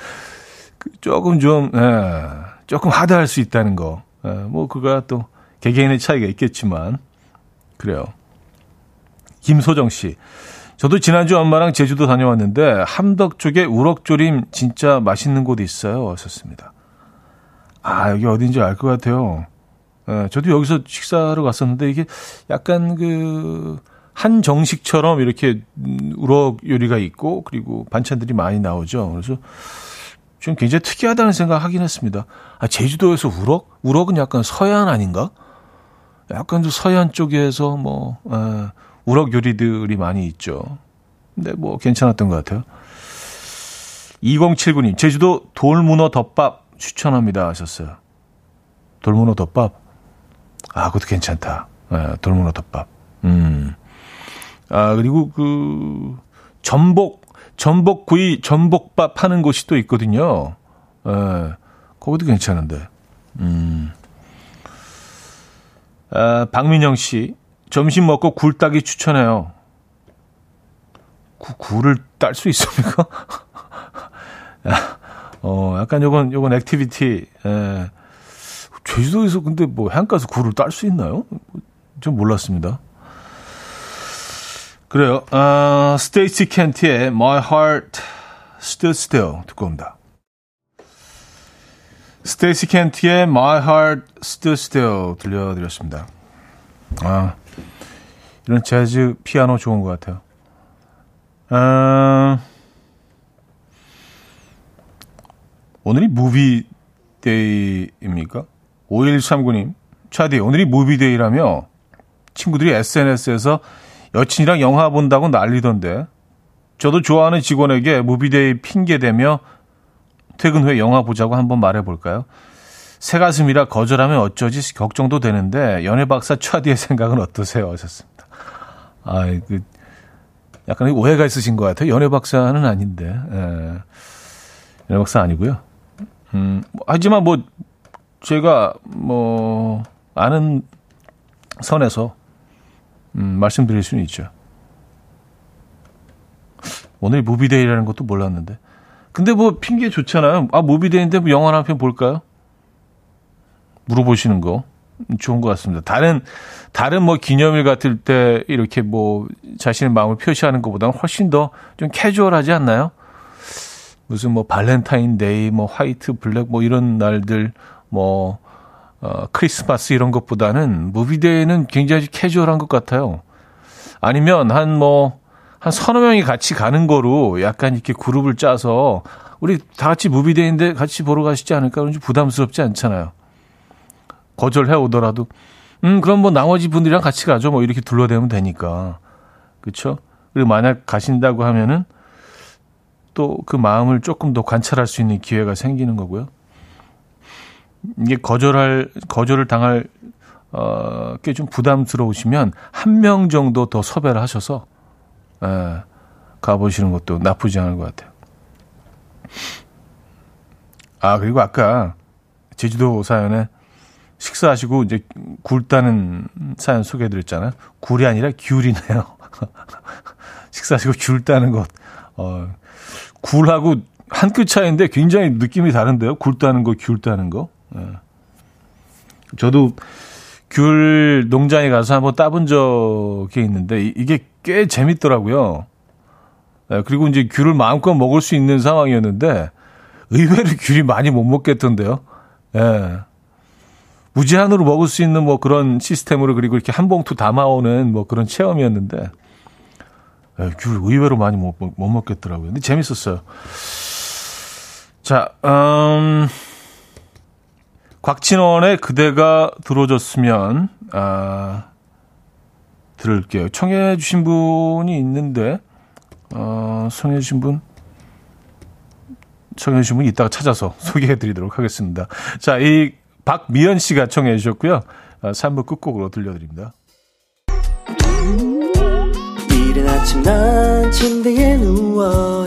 조금 좀 예, 조금 하드할 수 있다는 거. 예, 뭐 그가 또 개개인의 차이가 있겠지만 그래요. 김소정 씨. 저도 지난주 엄마랑 제주도 다녀왔는데 함덕 쪽에 우럭조림 진짜 맛있는 곳이 있어요. 하셨습니다. 아, 여기 어딘지 알 것 같아요. 예, 저도 여기서 식사를 갔었는데 이게 약간 그 한 정식처럼 이렇게 우럭 요리가 있고 그리고 반찬들이 많이 나오죠. 그래서 좀 굉장히 특이하다는 생각 하긴 했습니다. 아, 제주도에서 우럭? 우럭은 약간 서해안 아닌가? 약간 좀 서해안 쪽에서 뭐, 에, 예, 우럭 요리들이 많이 있죠. 근데 뭐 괜찮았던 것 같아요. 2079님, 제주도 돌문어 덮밥 추천합니다 하셨어요. 돌문어 덮밥? 아, 그것도 괜찮다. 네, 돌문어 덮밥. 음. 아, 그리고 그, 전복, 전복구이, 전복밥 파는 곳이 또 있거든요. 예, 네, 거기도 괜찮은데. 음. 아, 박민영 씨, 점심 먹고 굴 따기 추천해요. 구, 굴을 딸 수 있습니까? 어, 약간 요건, 요건 activity, 예. 제주도에서 근데 뭐 해안가에서 굴을 딸 수 있나요? 좀 몰랐습니다. 그래요. 어, 스테이시 켄티의 My Heart Still Still 듣고 옵니다. 스테이시 켄티의 My Heart Still Still 들려드렸습니다. 아, 이런 재즈 피아노 좋은 것 같아요. 아, 오늘이 movie day입니까? 5139님, 차디, 오늘이 movie day라며 친구들이 SNS에서 여친이랑 영화 본다고 난리던데, 저도 좋아하는 직원에게 movie day 핑계대며 퇴근 후에 영화 보자고 한번 말해볼까요? 새 가슴이라 거절하면 어쩌지 걱정도 되는데 연애 박사 차디의 생각은 어떠세요? 하셨습니다. 아, 그 약간 오해가 있으신 것 같아요. 연애 박사는 아닌데, 예. 연애 박사 아니고요. 음, 하지만 뭐 제가 뭐 아는 선에서 음, 말씀드릴 수는 있죠. 오늘 무비데이라는 것도 몰랐는데. 근데 뭐 핑계 좋잖아요. 아 무비데이인데 뭐 영화 한 편 볼까요? 물어보시는 거 좋은 것 같습니다. 다른 다른 뭐 기념일 같을 때 이렇게 뭐 자신의 마음을 표시하는 것보다는 훨씬 더 좀 캐주얼하지 않나요? 무슨 뭐 발렌타인데이, 뭐 화이트 블랙 뭐 이런 날들 뭐 어, 크리스마스 이런 것보다는 movie day는 굉장히 캐주얼한 것 같아요. 아니면 한 뭐, 한 서너 명이 같이 가는 거로 약간 이렇게 그룹을 짜서 우리 다 같이 movie day인데 같이 보러 가시지 않을까? 그런지 부담스럽지 않잖아요. 거절해 오더라도 음 그럼 뭐 나머지 분들이랑 같이 가죠. 뭐 이렇게 둘러대면 되니까 그렇죠. 그리고 만약 가신다고 하면은 또 그 마음을 조금 더 관찰할 수 있는 기회가 생기는 거고요. 이게 거절할 거절을 당할 어, 꽤 좀 부담스러우시면 한 명 정도 더 섭외를 하셔서 에, 예, 가보시는 것도 나쁘지 않을 것 같아요. 아 그리고 아까 제주도 사연에 식사하시고 이제 굴다는 사연 소개해드렸잖아요. 굴이 아니라 귤이네요. 식사하시고 귤 따는 것. 어, 굴하고 한 끗 차이인데 굉장히 느낌이 다른데요. 굴 따는 거, 귤 따는 거. 예. 저도 귤 농장에 가서 한번 따본 적이 있는데 이게 꽤 재밌더라고요. 예, 그리고 이제 귤을 마음껏 먹을 수 있는 상황이었는데 의외로 귤이 많이 못 먹겠던데요. 예. 무제한으로 먹을 수 있는 뭐 그런 시스템으로 그리고 이렇게 한 봉투 담아오는 뭐 그런 체험이었는데 예, 귤 의외로 많이 못, 못 먹겠더라고요. 근데 재밌었어요. 자, 음, 곽진원의 그대가 들어줬으면, 아, 들을게요. 청해 주신 분이 있는데, 어, 청해 주신 분, 청해 주신 분 이따가 찾아서 소개해 드리도록 하겠습니다. 자, 이 박미연 씨가 청해 주셨고요. 3부 아, 끝곡으로 들려드립니다. 이른 아침 난 침대에 누워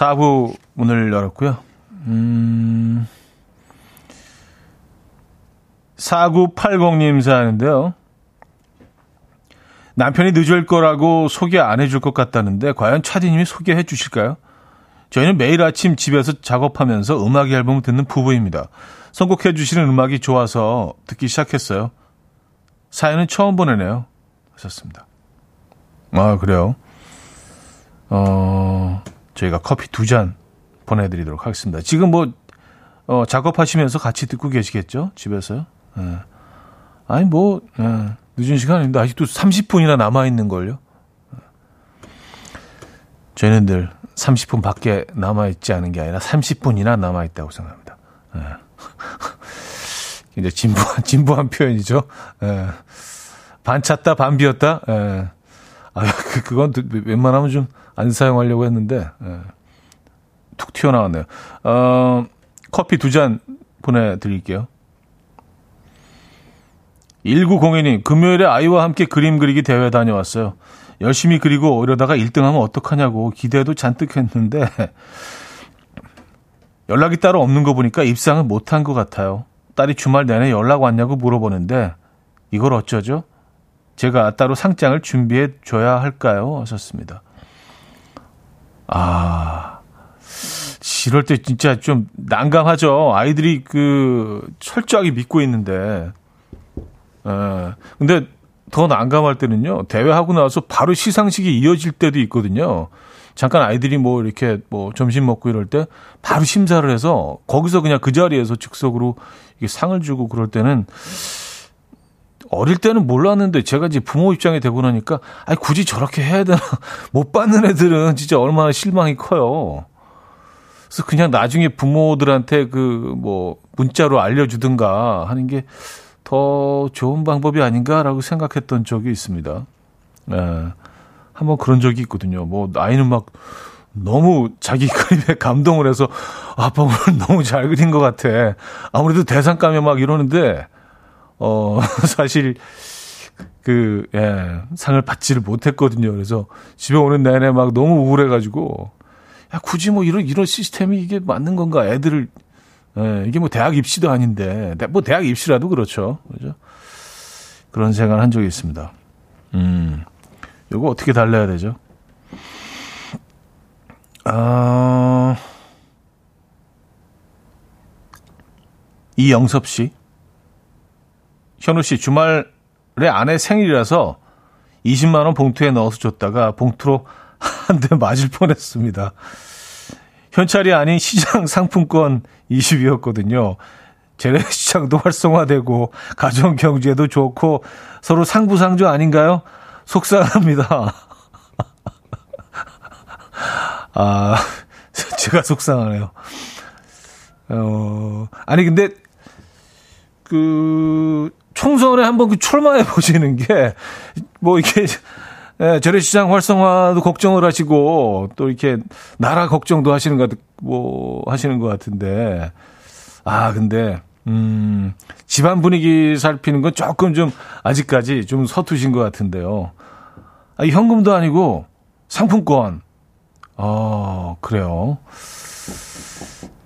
4부 문을 열었고요. 음, 4980님 사는데요. 남편이 늦을 거라고 소개 안 해줄 것 같다는데 과연 차디님이 소개해 주실까요? 저희는 매일 아침 집에서 작업하면서 음악 앨범을 듣는 부부입니다. 선곡해 주시는 음악이 좋아서 듣기 시작했어요. 사연은 처음 보내네요. 하셨습니다. 아, 그래요? 어, 저희가 커피 두 잔 보내드리도록 하겠습니다. 지금 뭐, 어, 작업하시면서 같이 듣고 계시겠죠? 집에서요? 예. 아니, 뭐, 예. 늦은 시간인데 아직도 30분이나 남아 있는 걸요? 저희는 늘 30분 밖에 남아 있지 않은 게 아니라 30분이나 남아 있다고 생각합니다. 예. 이제 진부한, 진부한 표현이죠. 예. 반 찼다, 반 비었다. 예. 아, 그, 그건 웬만하면 좀 안 사용하려고 했는데, 예. 툭 튀어나왔네요. 어, 커피 두 잔 보내드릴게요. 1902님, 금요일에 아이와 함께 그림 그리기 대회 다녀왔어요. 열심히 그리고 이러다가 1등 하면 어떡하냐고 기대도 잔뜩 했는데, 연락이 따로 없는 거 보니까 입상은 못한 것 같아요. 딸이 주말 내내 연락 왔냐고 물어보는데, 이걸 어쩌죠? 제가 따로 상장을 준비해 줘야 할까요? 하셨습니다. 아, 이럴 때 진짜 좀 난감하죠. 아이들이 그 철저하게 믿고 있는데. 에, 근데 더 난감할 때는요. 대회하고 나서 바로 시상식이 이어질 때도 있거든요. 잠깐 아이들이 뭐 이렇게 뭐 점심 먹고 이럴 때 바로 심사를 해서 거기서 그냥 그 자리에서 즉석으로 이게 상을 주고 그럴 때는 어릴 때는 몰랐는데 제가 이제 부모 입장이 되고 나니까 아니 굳이 저렇게 해야 되나 못 받는 애들은 진짜 얼마나 실망이 커요. 그래서 그냥 나중에 부모들한테 그 뭐 문자로 알려주든가 하는 게 더 좋은 방법이 아닌가라고 생각했던 적이 있습니다. 예. 한번 그런 적이 있거든요. 뭐 아이는 막 너무 자기 그림에 감동을 해서 아빠 오늘 너무 잘 그린 것 같아. 아무래도 대상감에 막 이러는데 어, 사실, 그, 예, 상을 받지를 못했거든요. 그래서 집에 오는 내내 막 너무 우울해가지고, 야, 굳이 뭐 이런, 이런 시스템이 이게 맞는 건가? 애들을, 예, 이게 뭐 대학 입시도 아닌데, 뭐 대학 입시라도 그렇죠. 그죠? 그런 생각을 한 적이 있습니다. 음, 요거 어떻게 달래야 되죠? 아, 이영섭 씨. 현우 씨 주말에 아내 생일이라서 20만 원 봉투에 넣어서 줬다가 봉투로 한 대 맞을 뻔했습니다. 현찰이 아닌 시장 상품권 20이었거든요. 재래시장도 활성화되고 가정 경제도 좋고 서로 상부상조 아닌가요? 속상합니다. 아, 제가 속상하네요. 어, 아니 근데 그 총선에 한번 그 출마해 보시는 게 뭐 이게 예, 재래시장 활성화도 걱정을 하시고 또 이렇게 나라 걱정도 하시는 것, 뭐 하시는 것 같은데 아 근데 음 집안 분위기 살피는 건 조금 좀 아직까지 좀 서투신 것 같은데요. 아, 현금도 아니고 상품권. 어 그래요.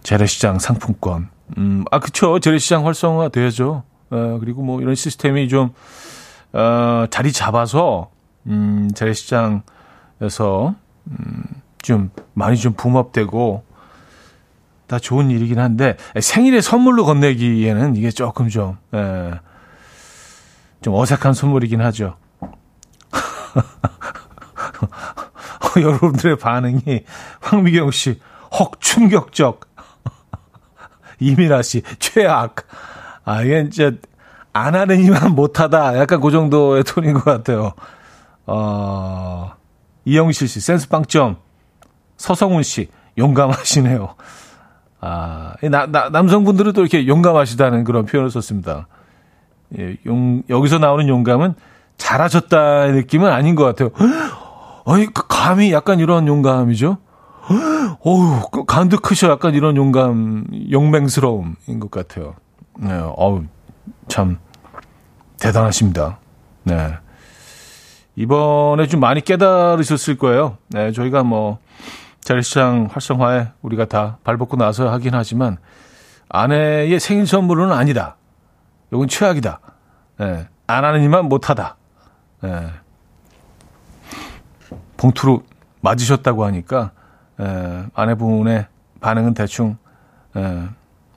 재래시장 상품권. 음, 아, 그쵸. 재래시장 활성화 돼야죠. 어, 그리고 뭐 이런 시스템이 좀, 어, 자리 잡아서, 음, 재래시장에서, 음, 좀 많이 좀 붐업되고, 다 좋은 일이긴 한데, 생일에 선물로 건네기에는 이게 조금 좀, 에, 좀 어색한 선물이긴 하죠. 여러분들의 반응이 황미경 씨, 헉, 충격적. 이민아 씨, 최악. 아, 이게 진짜 안 하는 이만 못하다. 약간 그 정도의 톤인 것 같아요. 어, 이영실 씨, 센스 빵점. 서성훈 씨, 용감하시네요. 아, 나, 나, 남성분들은 또 이렇게 용감하시다는 그런 표현을 썼습니다. 예, 용, 여기서 나오는 용감은 잘하셨다의 느낌은 아닌 것 같아요. 아니, 그 감이 약간 이런 용감이죠? 어우, 그 간도 크셔. 약간 이런 용감, 용맹스러움인 것 같아요. 네, 어우, 참, 대단하십니다. 네. 이번에 좀 많이 깨달으셨을 거예요. 네, 저희가 뭐, 자리시장 활성화에 우리가 다 발벗고 나서 하긴 하지만, 아내의 생일 선물은 아니다. 이건 최악이다. 네, 안 하는 이만 못하다. 네. 봉투로 맞으셨다고 하니까, 에, 아내분의 반응은 대충 에,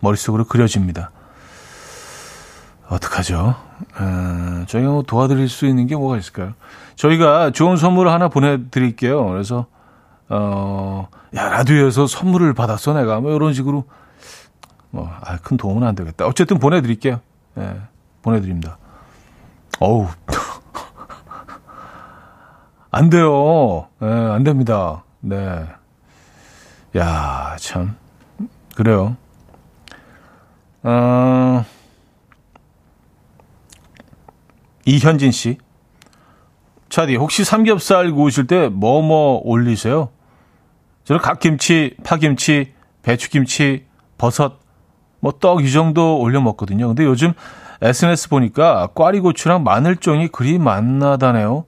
머릿속으로 그려집니다. 어떡하죠? 에, 저희가 뭐 도와드릴 수 있는 게 뭐가 있을까요? 저희가 좋은 선물을 하나 보내드릴게요. 그래서 어, 야 라디오에서 선물을 받았어 내가 뭐 이런 식으로 뭐, 아, 큰 도움은 안 되겠다. 어쨌든 보내드릴게요. 예, 보내드립니다. 어우. 안 돼요. 예, 안 됩니다. 네. 야, 참. 그래요. 어, 이현진 씨. 차디, 혹시 삼겹살 구우실 때 뭐뭐 올리세요? 저는 갓김치, 파김치, 배추김치, 버섯, 뭐 떡 이 정도 올려 먹거든요. 근데 요즘 SNS 보니까 꽈리고추랑 마늘종이 그리 많나다네요.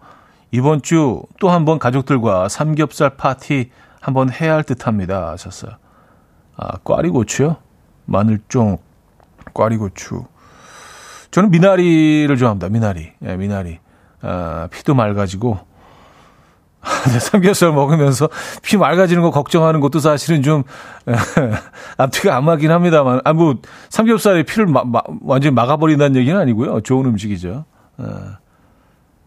이번 주 또 한 번 가족들과 삼겹살 파티 한번 해야 할 듯합니다. 하셨어요. 아, 꽈리고추요? 마늘종, 꽈리고추. 저는 미나리를 좋아합니다. 미나리. 예, 미나리. 아, 피도 맑아지고. 삼겹살 먹으면서 피 맑아지는 거 걱정하는 것도 사실은 좀 앞뒤가 안 맞긴 합니다만, 아, 뭐, 삼겹살에 피를 마, 마, 완전히 막아버린다는 얘기는 아니고요. 좋은 음식이죠. 아,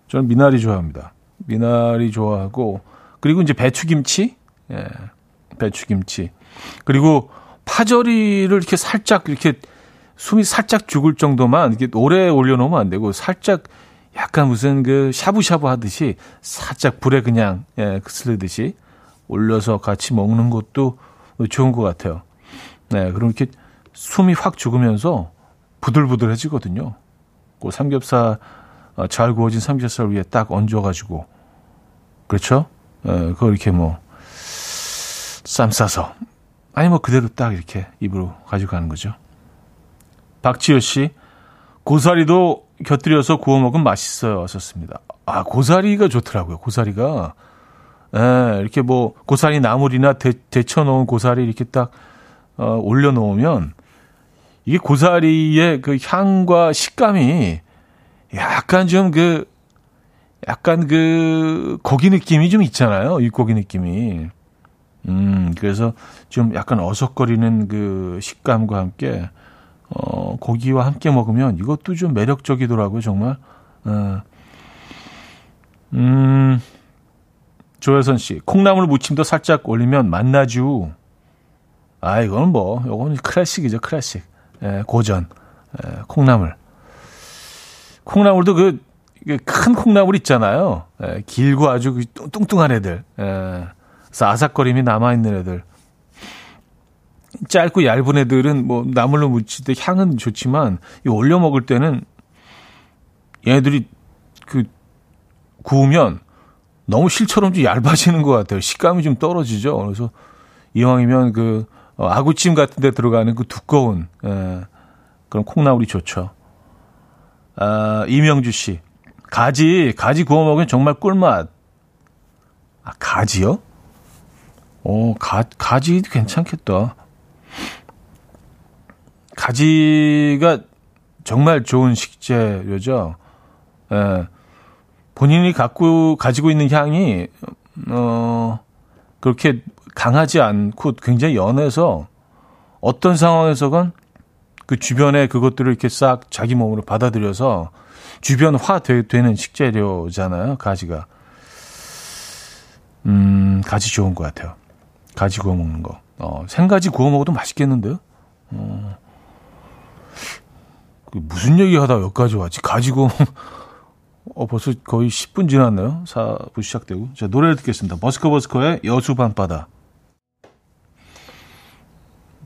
저는 미나리 좋아합니다. 미나리 좋아하고, 그리고 이제 배추김치? 예, 배추김치. 그리고 파절이를 이렇게 살짝 이렇게 숨이 살짝 죽을 정도만 이렇게 오래 올려놓으면 안 되고 살짝 약간 무슨 그 샤브샤브 하듯이 살짝 불에 그냥 예, 그슬듯이 올려서 같이 먹는 것도 좋은 것 같아요. 네, 그럼 이렇게 숨이 확 죽으면서 부들부들해지거든요. 그 삼겹살 어, 잘 구워진 삼겹살 위에 딱 얹어가지고 그렇죠? 예, 그걸 이렇게 뭐 쌈 싸서 아니 뭐 그대로 딱 이렇게 입으로 가지고 가는 거죠. 박지효 씨 고사리도 곁들여서 구워 먹으면 맛있어요. 하셨습니다. 아 고사리가 좋더라고요. 고사리가 예, 이렇게 뭐 고사리 나물이나 데, 데쳐 놓은 고사리 이렇게 딱 어, 올려 놓으면 이게 고사리의 그 향과 식감이 약간 좀 그 약간 그 고기 느낌이 좀 있잖아요. 육고기 느낌이. 음, 그래서 좀 약간 어석거리는 그 식감과 함께, 어, 고기와 함께 먹으면 이것도 좀 매력적이더라고요, 정말. 어. 음, 조혜선 씨, 콩나물 무침도 살짝 올리면 맛나죠. 아, 이거는 뭐, 이거는 클래식이죠, 클래식. 예, 고전. 예, 콩나물. 콩나물도 그, 큰 콩나물 있잖아요. 예, 길고 아주 그 뚱뚱한 애들. 예. 그래서 아삭거림이 남아있는 애들. 짧고 얇은 애들은 뭐 나물로 무칠 때 향은 좋지만 이 올려 먹을 때는 얘네들이 그 구우면 너무 실처럼 좀 얇아지는 것 같아요. 식감이 좀 떨어지죠. 그래서 이왕이면 그 어, 아구찜 같은 데 들어가는 그 두꺼운 예, 그런 콩나물이 좋죠. 아, 이명주 씨. 가지, 가지 구워 먹으면 정말 꿀맛. 아, 가지요? 오, 가, 가지 괜찮겠다. 가지가 정말 좋은 식재료죠. 예. 본인이 갖고, 가지고 있는 향이, 어, 그렇게 강하지 않고 굉장히 연해서 어떤 상황에서건 그 주변에 그것들을 이렇게 싹 자기 몸으로 받아들여서 주변화 되는 식재료잖아요, 가지가. 음, 가지 좋은 것 같아요. 가지 구워 먹는 거. 어, 생가지 구워 먹어도 맛있겠는데요? 어, 그 무슨 얘기 하다 여기까지 왔지? 가지 구워 어, 벌써 거의 10분 지났네요. 4부 시작되고. 자, 노래를 듣겠습니다. 버스커 버스커의 여수 밤바다.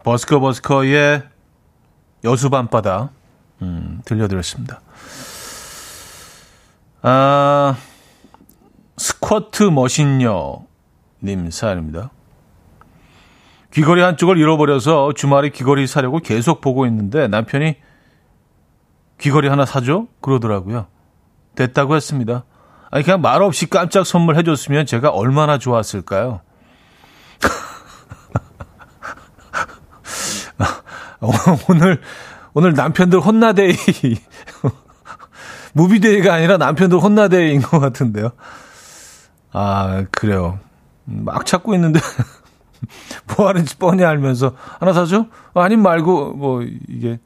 버스커 버스커의 여수 밤바다. 음, 들려드렸습니다. 아, 스쿼트 머신녀 님 사연입니다. 귀걸이 한쪽을 잃어버려서 주말에 귀걸이 사려고 계속 보고 있는데 남편이 귀걸이 하나 사줘? 그러더라고요. 됐다고 했습니다. 아니, 그냥 말 없이 깜짝 선물 해 줬으면 제가 얼마나 좋았을까요? 오늘, 오늘 남편들 혼나데이. 무비데이가 아니라 남편들 혼나데이인 것 같은데요. 아, 그래요. 막 찾고 있는데. 뭐 하는지 뻔히 알면서 하나 사줘? 아님 말고 뭐 이게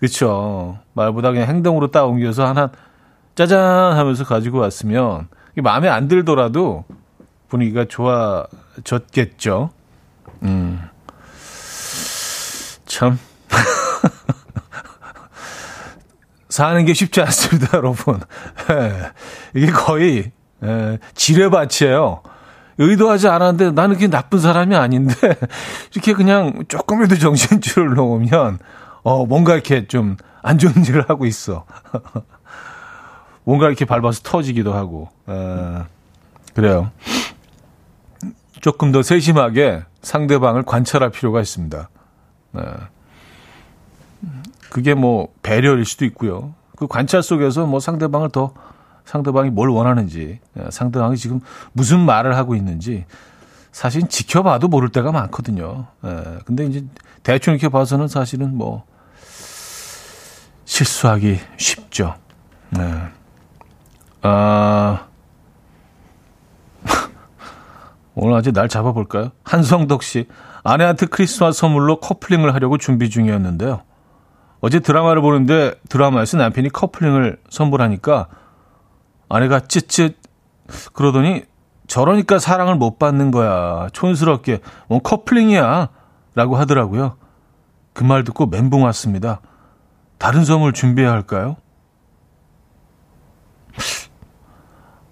그쵸 말보다 그냥 행동으로 딱 옮겨서 하나 짜잔 하면서 가지고 왔으면 마음에 안 들더라도 분위기가 좋아졌겠죠. 음. 참. 사는 게 쉽지 않습니다, 여러분. 예. 이게 거의, 예, 지뢰밭이에요. 의도하지 않았는데 나는 그게 나쁜 사람이 아닌데, 이렇게 그냥 조금이라도 정신줄을 놓으면, 어, 뭔가 이렇게 좀 안 좋은 일을 하고 있어. 뭔가 이렇게 밟아서 터지기도 하고. 에, 그래요. 조금 더 세심하게 상대방을 관찰할 필요가 있습니다. 네. 그게 뭐 배려일 수도 있고요. 그 관찰 속에서 뭐 상대방을 더 상대방이 뭘 원하는지, 상대방이 지금 무슨 말을 하고 있는지 사실 지켜봐도 모를 때가 많거든요. 예. 근데 이제 대충 이렇게 봐서는 사실은 뭐 실수하기 쉽죠. 네. 아, 오늘 아직 날 잡아볼까요? 한성덕 씨. 아내한테 크리스마스 선물로 커플링을 하려고 준비 중이었는데요. 어제 드라마를 보는데 드라마에서 남편이 커플링을 선물하니까 아내가 찌찌 그러더니 저러니까 사랑을 못 받는 거야. 촌스럽게 뭐 커플링이야 라고 하더라고요. 그 말 듣고 멘붕 왔습니다. 다른 선물 준비해야 할까요?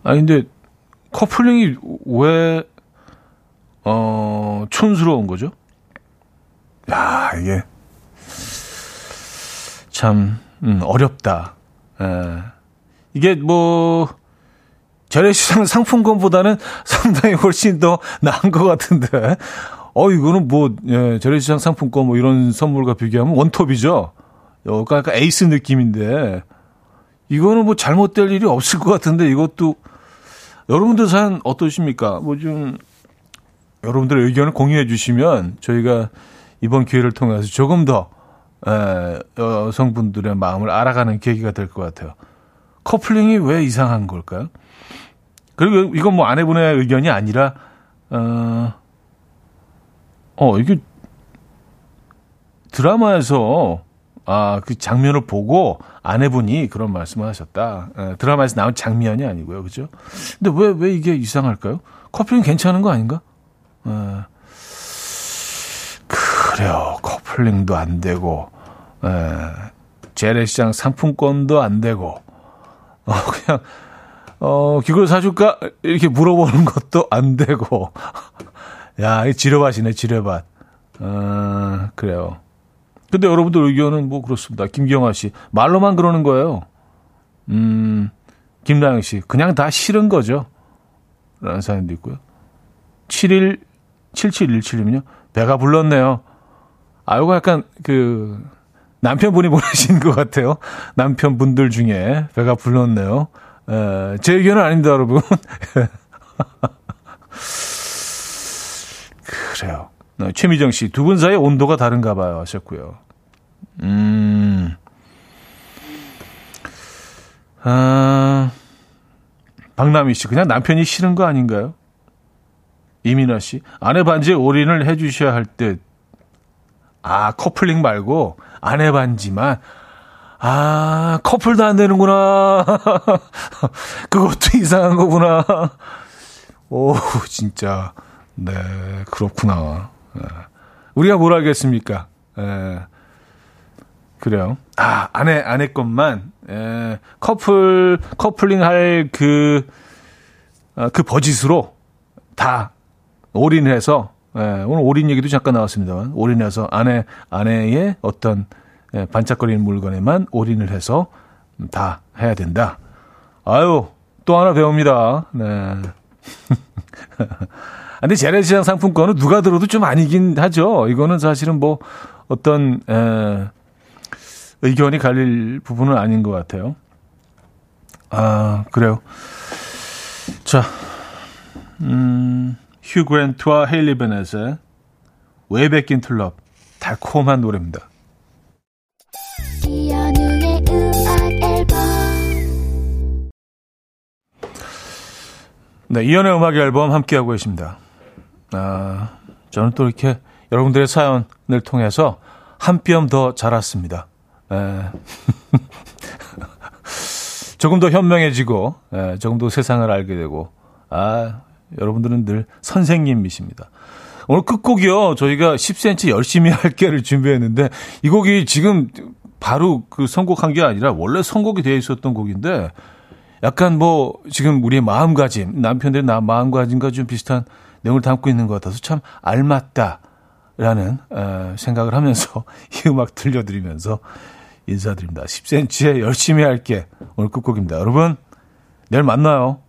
아니, 근데 커플링이 왜, 어, 촌스러운 거죠? 야, 이게, 참, 음, 어렵다. 에. 예. 이게 뭐, 재래시장 상품권보다는 상당히 훨씬 더 나은 것 같은데. 어, 이거는 뭐, 예, 재래시장 상품권 뭐 이런 선물과 비교하면 원톱이죠. 그러니까 에이스 느낌인데. 이거는 뭐 잘못될 일이 없을 것 같은데 이것도 여러분들 사연 어떠십니까? 뭐 좀 여러분들의 의견을 공유해 주시면 저희가 이번 기회를 통해서 조금 더 에, 여성분들의 마음을 알아가는 계기가 될 것 같아요. 커플링이 왜 이상한 걸까요? 그리고 이건 뭐 아내분의 의견이 아니라 어, 어 이게 드라마에서 아, 그 장면을 보고 아내분이 그런 말씀을 하셨다. 에, 드라마에서 나온 장면이 아니고요. 그죠? 근데 왜, 왜 이게 이상할까요? 커플링 괜찮은 거 아닌가? 에, 그래요. 커플링도 안 되고, 에, 재래시장 상품권도 안 되고, 어, 그냥, 어, 기걸 사줄까? 이렇게 물어보는 것도 안 되고. 야, 이 지뢰밭이네, 지뢰밭. 어, 그래요. 근데 여러분들 의견은 뭐 그렇습니다. 김경아 씨. 말로만 그러는 거예요. 음, 김나영 씨. 그냥 다 싫은 거죠. 라는 사연도 있고요. 71, 7717님은요. 배가 불렀네요. 아, 이거 약간 그 남편분이 보내신 것 같아요. 남편분들 중에 배가 불렀네요. 에, 제 의견은 아닙니다, 여러분. 그래요. 네, 최미정 씨, 두 분 사이 온도가 다른가 봐요. 하셨고요. 음. 아, 박남희 씨, 그냥 남편이 싫은 거 아닌가요? 이민아 씨, 아내 반지에 올인을 해주셔야 할 때, 아, 커플링 말고 아내 반지만, 아, 커플도 안 되는구나. 그것도 이상한 거구나. 오, 진짜. 네, 그렇구나. 네. 우리가 뭘 알겠습니까? 네. 그래요. 아, 아내, 아내 것만, 에, 커플, 커플링 할 그, 아, 그 버짓으로 다 올인해서, 에, 오늘 올인 얘기도 잠깐 나왔습니다만, 올인해서 아내, 아내의 어떤 에, 반짝거리는 물건에만 올인을 해서 다 해야 된다. 아유, 또 하나 배웁니다. 네. 근데 재래시장 상품권은 누가 들어도 좀 아니긴 하죠. 이거는 사실은 뭐 어떤, 에, 의견이 갈릴 부분은 아닌 것 같아요. 아, 그래요. 자, 음, 휴 그랜트와 헤일리 베넷의 왜 뺏긴 틀럽 달콤한 노래입니다. 네, 이연의 음악 앨범 함께하고 계십니다. 아, 저는 또 이렇게 여러분들의 사연을 통해서 한 뼘 더 자랐습니다. 에. 조금 더 현명해지고 에, 조금 더 세상을 알게 되고 아 여러분들은 늘 선생님이십니다. 오늘 끝곡이요. 저희가 10cm 열심히 할게를 준비했는데 이 곡이 지금 바로 그 선곡한 게 아니라 원래 선곡이 되어 있었던 곡인데 약간 뭐 지금 우리의 마음가짐 남편들의 나 마음가짐과 좀 비슷한 내용을 담고 있는 것 같아서 참 알맞다라는 에, 생각을 하면서 이 음악 들려드리면서 인사드립니다. 10cm에 열심히 할게. 오늘 끝곡입니다. 여러분, 내일 만나요.